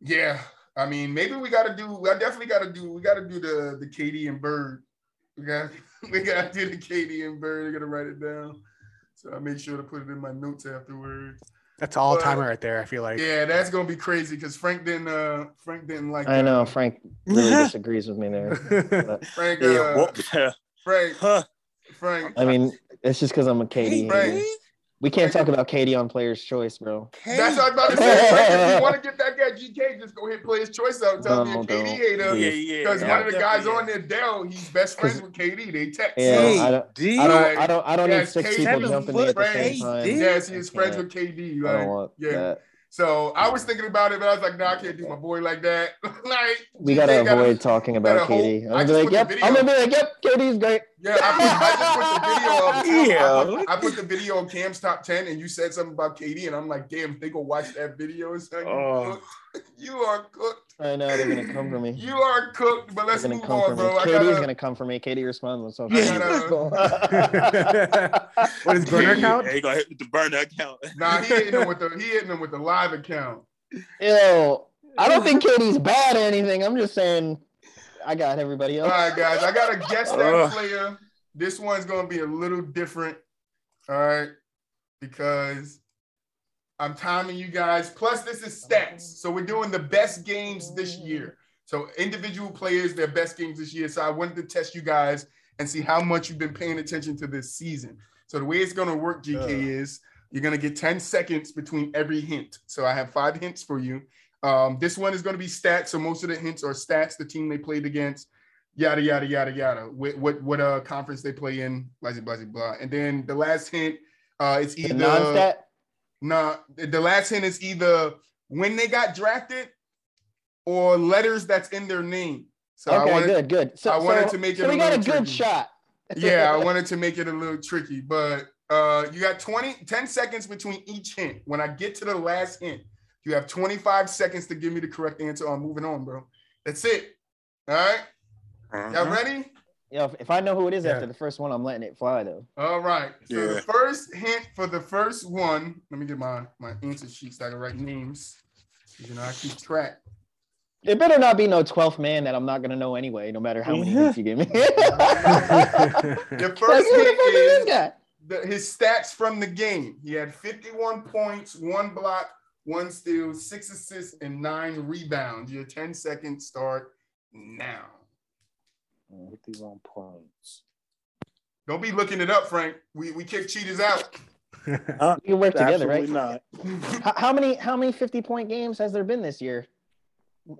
S2: yeah, I mean, maybe we got to do. I definitely got to do. We got to do the the KD and Bird. We got we got to do the KD and Bird. I got to write it down. So I made sure to put it in my notes afterwards.
S3: That's all timer right there. I feel like.
S2: Yeah, that's gonna be crazy because Frank didn't. Uh, Frank didn't like.
S4: I
S2: that.
S4: know Frank really disagrees with me there.
S2: Frank. Uh,
S1: Yeah,
S2: Frank.
S1: huh.
S2: Frank.
S4: I mean, it's just because I'm a KD.
S2: Frank.
S4: Hater. We can't talk about KD on Player's Choice, bro.
S2: That's what I'm about to say. Frank, if you want to get that guy GK, just go hit play his choice out. Tell
S4: No,
S2: me a KD
S4: don't.
S2: hater.
S1: Yeah, yeah.
S2: Because
S1: yeah,
S2: one of the guys
S1: definitely,
S2: on there, Dell, he's best friends with KD. They text.
S4: Yeah,
S1: Hey,
S4: I don't.
S1: D.
S4: I don't. I don't. I don't
S2: yes,
S4: need six
S2: KD
S4: people
S1: seven
S4: jumping me at the
S2: foot
S4: same
S1: eight,
S4: time.
S1: dude.
S2: Yes, he is friends with KD.
S4: I don't want
S2: yeah.
S4: that.
S2: So I was thinking about it, but I was like, nah, I can't do my boy like that. like,
S4: We gotta
S2: gotta-
S4: avoid talking
S2: gotta
S4: about
S2: hold-
S4: KD.
S2: I
S4: I'm gonna be like, yep.
S2: video-
S4: I'm gonna be like, yep. KD's great.
S2: Yeah, I put, I just put the video up.
S1: Yeah.
S2: I put, I put the video on Cam's top 10 and you said something about KD, and I'm like, damn, if they go watch that video, son, you,
S1: Oh.
S2: you are cooked.
S4: I know they're gonna come for me.
S2: You are cooked, but
S4: They're
S2: let's
S4: gonna
S2: move
S4: come
S2: on,
S4: for
S2: bro.
S4: me. KD's
S2: gotta,
S4: gonna come for me. KD responds on social
S2: I
S4: media.
S3: what is burner
S2: account?
S3: count?
S1: Yeah, you gonna hit with the burner account.
S2: nah, he hitting them with the he hitting them with the live account.
S4: Yo, I don't think KD's bad or anything. I'm just saying, I got everybody else.
S2: All right, guys, I gotta guess that
S1: Ugh.
S2: player. This one's gonna be a little different, all right, because I'm timing you guys. Plus, this is stats, so we're doing the best games this mm. year. So individual players, their best games this year. So I wanted to test you guys and see how much you've been paying attention to this season. So the way it's gonna work, GK,
S3: Ugh.
S2: is you're gonna get 10 seconds between every hint. So I have five hints for you. Um, this one is going to be stats. So most of the hints are stats, the team they played against, yada yada yada yada. What what what uh conference they play in, blah blah blah blah. And then the last hint, uh, it's either
S4: non-stat.
S2: nah. The last hint is either when they got drafted or letters that's in their name. So I
S4: Okay,
S2: wanted,
S4: good, good. So
S2: I wanted
S4: so-
S2: to make it
S4: So
S2: a
S4: we got a good
S2: tricky.
S4: shot.
S2: yeah, I wanted to make it a little tricky, but uh, you got 20, 10 seconds between each hint. When I get to the last hint, you have 25 seconds to give me the correct answer. I'm moving on, bro. That's it. All right. Y'all
S1: Mhm.
S2: ready?
S4: Yeah, if, if I know who it is
S3: Yeah.
S4: after the first one, I'm letting it fly though.
S2: All right. So the
S1: Yeah.
S2: first hint for the first one, let me get my, my answer sheets that I can write names. You know, I keep track.
S4: It better not be no 12th man that I'm not gonna know anyway, no matter how many
S1: Yeah.
S4: hints you give me.
S2: The first
S4: who the
S2: hint
S4: is this
S2: is
S4: guy?
S2: the, his stats from the game. He had 51 points, one block, one steal, six assists, and nine rebounds. Your 10 seconds start now.
S1: 51 points.
S2: Don't be looking it up, Frank. We we kick cheaters out.
S4: We can work together, right?
S1: Absolutely not.
S4: How, how many how many 50 point games has there been this year?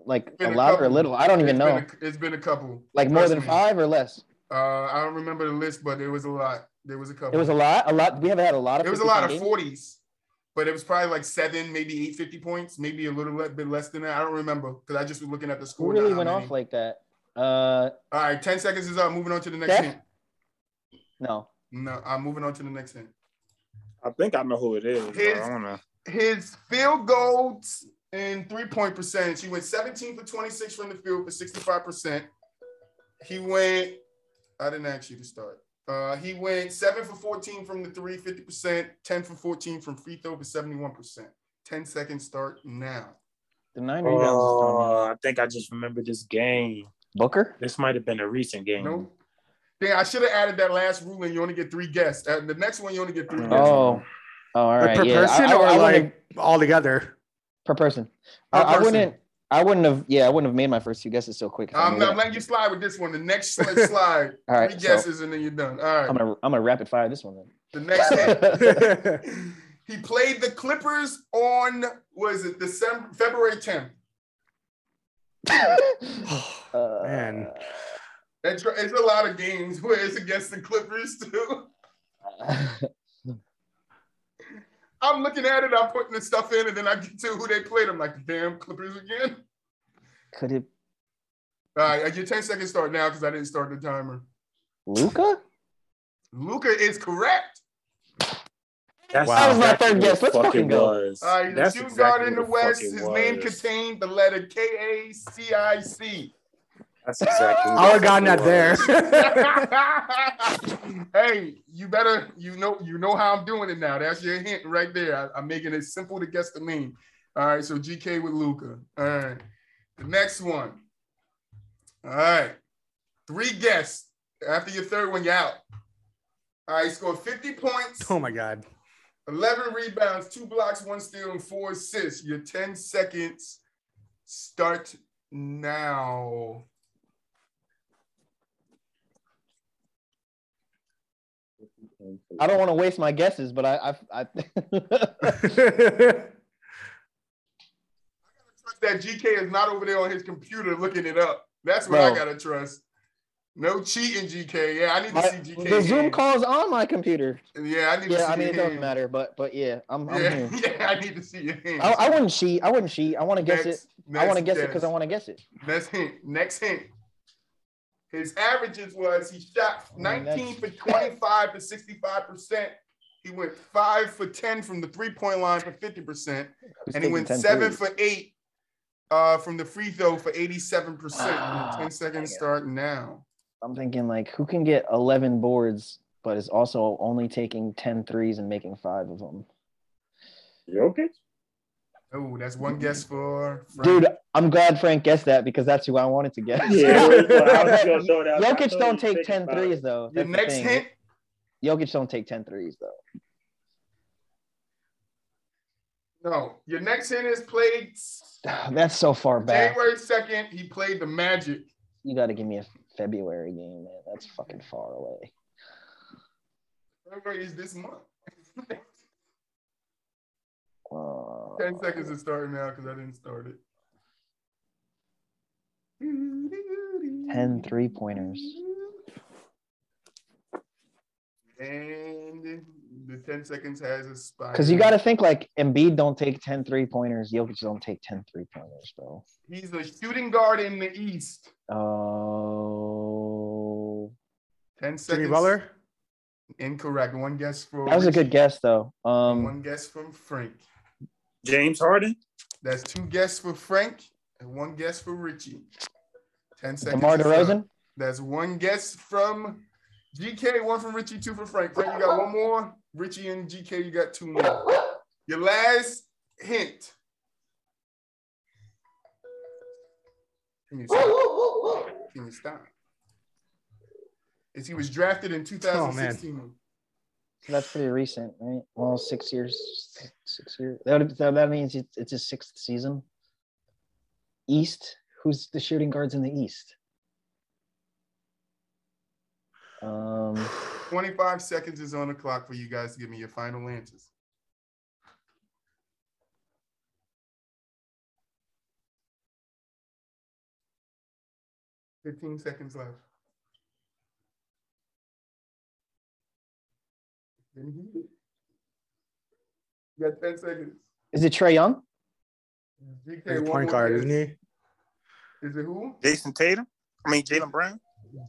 S4: Like
S2: Been
S4: a
S2: a
S4: lot or a little? I don't even
S2: It's
S4: know.
S2: been a- it's been a couple.
S4: Like more than
S2: me.
S4: five or less?
S2: Uh, I don't remember the list, but it was a lot. There was a couple.
S4: It was a lot. A lot. We haven't had a lot of.
S2: It was a
S4: 50
S2: lot of
S4: games?
S2: forties, but it was probably like seven, maybe eight fifty points, maybe a little bit less than that. I don't remember because I just was looking at the
S4: Who
S2: score.
S4: really went
S2: how
S4: off like that? Uh,
S2: All right, ten seconds is up. Moving on to the next
S4: Steph?
S2: hint.
S4: no.
S2: No, I'm moving on to the next hint.
S1: I think I know who it is. but
S2: His-
S1: I wanna.
S2: His field goals and three point percentage. He went 17 for 26 from the field for 65 percent. He went. I didn't ask you to start. Uh, he went seven for 14 from the three, 50 percent. 10 for 14 from free throw for 71 percent. 10 seconds start now.
S4: The nine rebounds.
S1: Oh, I think I just remember this game.
S4: Booker.
S1: This might have been a recent game.
S2: No. Yeah, I should have added that last rule, and you only get three guests. Uh, the next one, you only get three guests.
S4: Oh. Oh, all
S3: Like per
S4: yeah. I-
S3: person
S4: I,
S3: or
S4: I wouldn't have-
S3: like all together?
S4: per person?
S2: Per
S4: I, I wouldn't. I wouldn't have. Yeah, I wouldn't have made my first two guesses so quick. if I
S2: I'm
S4: knew
S2: not
S4: that.
S2: letting you slide with this one. The next slide, slide
S4: All right,
S2: three
S4: so-
S2: guesses, and then you're done. All right.
S4: I'm gonna. I'm gonna rapid fire this one
S2: The next hint. He played the Clippers on was it December February 10th.
S4: Uh,
S3: Man.
S2: It's, it's a lot of games where it's against the Clippers too. I'm looking at it, I'm putting the stuff in, and then I get to who they played. I'm like, damn Clippers again.
S4: Could it
S2: All right, I get 10 seconds start now because I didn't start the timer.
S4: Luka?
S2: Luka is correct.
S1: That's
S3: That was
S4: my
S1: exactly
S4: third guess.
S1: what
S4: Let's
S1: fuck
S4: fucking go.
S1: was.
S2: All right, he's
S1: That's
S2: a shooting
S1: exactly
S2: guard in the West.
S1: it
S2: His name contained the letter K A C I C.
S1: That's exactly.
S3: I would have gotten that there.
S2: hey, you better you know you know how I'm doing it now. That's your hint right there. I, am making it simple to guess the name. All right, so GK with Luka. All right, the next one. All right, three guests. After your third one, you're out. All right, he scored 50 points.
S3: Oh my god.
S2: 11 rebounds, two blocks, one steal, and four assists. Your 10 seconds start now.
S4: I don't want to waste my guesses, but I, I, I
S2: that GK is not over there on his computer looking it up. That's what no. I gotta trust. No cheating, GK. Yeah, I need to my, see GK.
S4: The Zoom calls on my computer.
S2: Yeah, I need
S4: yeah,
S2: to see.
S4: I mean, it doesn't matter, but but yeah, I'm. I'm
S2: yeah, yeah, I need to see your hands.
S4: I, I wouldn't cheat. I wouldn't cheat. I want to guess it. I want to guess, guess it because I want to guess it.
S2: Next hint. Next hint. His averages was he shot 19 for 25 to 65 percent. He went five for 10 from the three point line for 50 percent, and he went seven threes. for eight uh, from the free throw for 87 percent. Ah, 10 seconds start now.
S4: I'm thinking like who can get 11 boards, but is also only taking 10 threes and making five of them.
S6: Jokic. Okay?
S2: Oh, that's one guess for
S4: Frank. dude. I'm glad Frank guessed that because that's who I wanted to guess.
S6: Yeah,
S4: Jokic don't take 10 threes though.
S2: That's the next the hint.
S4: Jokic don't take 10 threes though.
S2: No, your next hint is played.
S4: That's so far back.
S2: January 2nd, he played the Magic.
S4: You got to give me a February game, man. That's fucking far away.
S2: February is this month. uh, 10 seconds to start now because I didn't start it.
S4: 10 three pointers.
S2: And the 10 seconds has a spot.
S4: Because you got to think like Embiid don't take 10 three pointers. Jokic don't take 10 three pointers, bro.
S2: He's a shooting guard in the East.
S4: Oh.
S2: 10 seconds.
S3: Jimmy Butler?
S2: Incorrect. One guess for.
S4: That was Richie. a good guess, though. Um,
S2: one guess from Frank.
S1: James Harden?
S2: That's two guesses for Frank and one guess for Richie. 10 seconds.
S4: DeMar DeRozan?
S2: That's one guess from GK, one from Richie, two for Frank. Frank, you got one more. Richie and GK, you got two more. Your last hint. Can you stop? Can you stop? Is he was drafted in 2016. Oh,
S4: That's pretty recent, right? Well, six years, six years. That, that means it's his sixth season. East. Who's the shooting guards in the East? Um,
S2: 25 seconds is on the clock for you guys to give me your final answers. Fifteen seconds left. You got 10 seconds.
S4: Is it Trae Young?
S3: GK, point guard, isn't he?
S2: Is it who?
S1: Jayson Tatum? I mean, Jaylen Brown?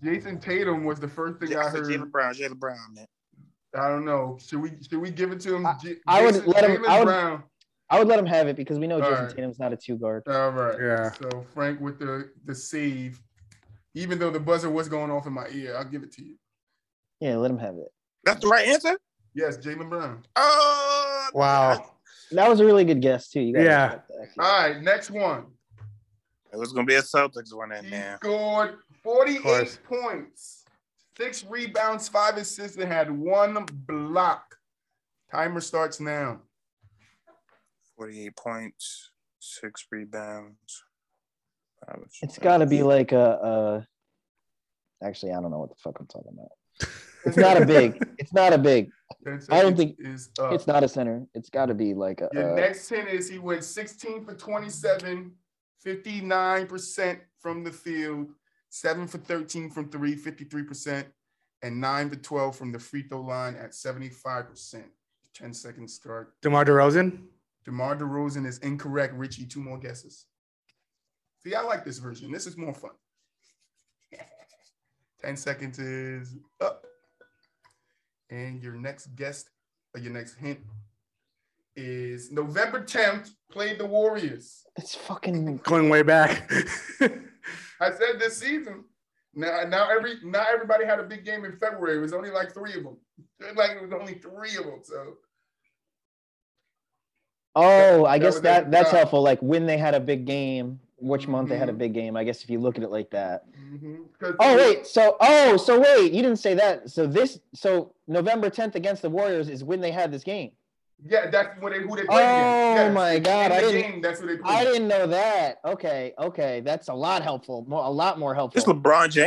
S2: Jayson Tatum was the first thing yeah, I heard.
S1: Jaylen Brown, Jaylen Brown, man.
S2: I don't know. Should we should we give it to him?
S4: I, I would let him. I would, Brown. I would let him have it because we know All Jayson right. Tatum's not a two guard.
S2: All right.
S3: Yeah.
S2: So Frank with the the save, even though the buzzer was going off in my ear, I'll give it to you.
S4: Yeah, let him have it.
S1: That's the right answer.
S2: Yes, Jaylen Brown.
S1: Oh
S3: wow.
S4: That was a really good guess too.
S3: yeah.
S2: All right, next one.
S1: It was gonna be a Celtics one in
S2: there. Scored 48 points, six rebounds, five assists, and had one block. Timer starts now.
S1: 48 points, six rebounds.
S4: It's got to be like a, a. Actually, I don't know what the fuck I'm talking about. It's not a big. It's not a big. I don't think is it's not a center. It's got to be like a.
S2: Your uh, next 10 is he went 16 for 27, 59% from the field, seven for 13 from three, 53%, and nine for 12 from the free throw line at 75%. 10 seconds start.
S3: DeMar DeRozan?
S2: DeMar DeRozan is incorrect. Richie, two more guesses. See, I like this version. This is more fun. 10 seconds is up. And your next guest, or your next hint, is November 10th, played the Warriors.
S4: It's fucking
S3: going way back.
S2: I said this season. Now, now every not everybody had a big game in February. It was only like three of them. Like it was only three of them. So.
S4: Oh, I guess that that's helpful. Like when they had a big game, which mm-hmm. month they had a mm-hmm. big game. I guess if you look at it like that. Mm-hmm. Oh wait, so oh so wait, you didn't say that. So this so November 10th against the Warriors is when they had this game.
S2: Yeah, that's when they who they played against. oh,
S4: against. my god, I didn't. Game, that's what they played. I didn't know that. Okay, okay, that's a lot helpful. More, a lot more helpful.
S1: It's LeBron James.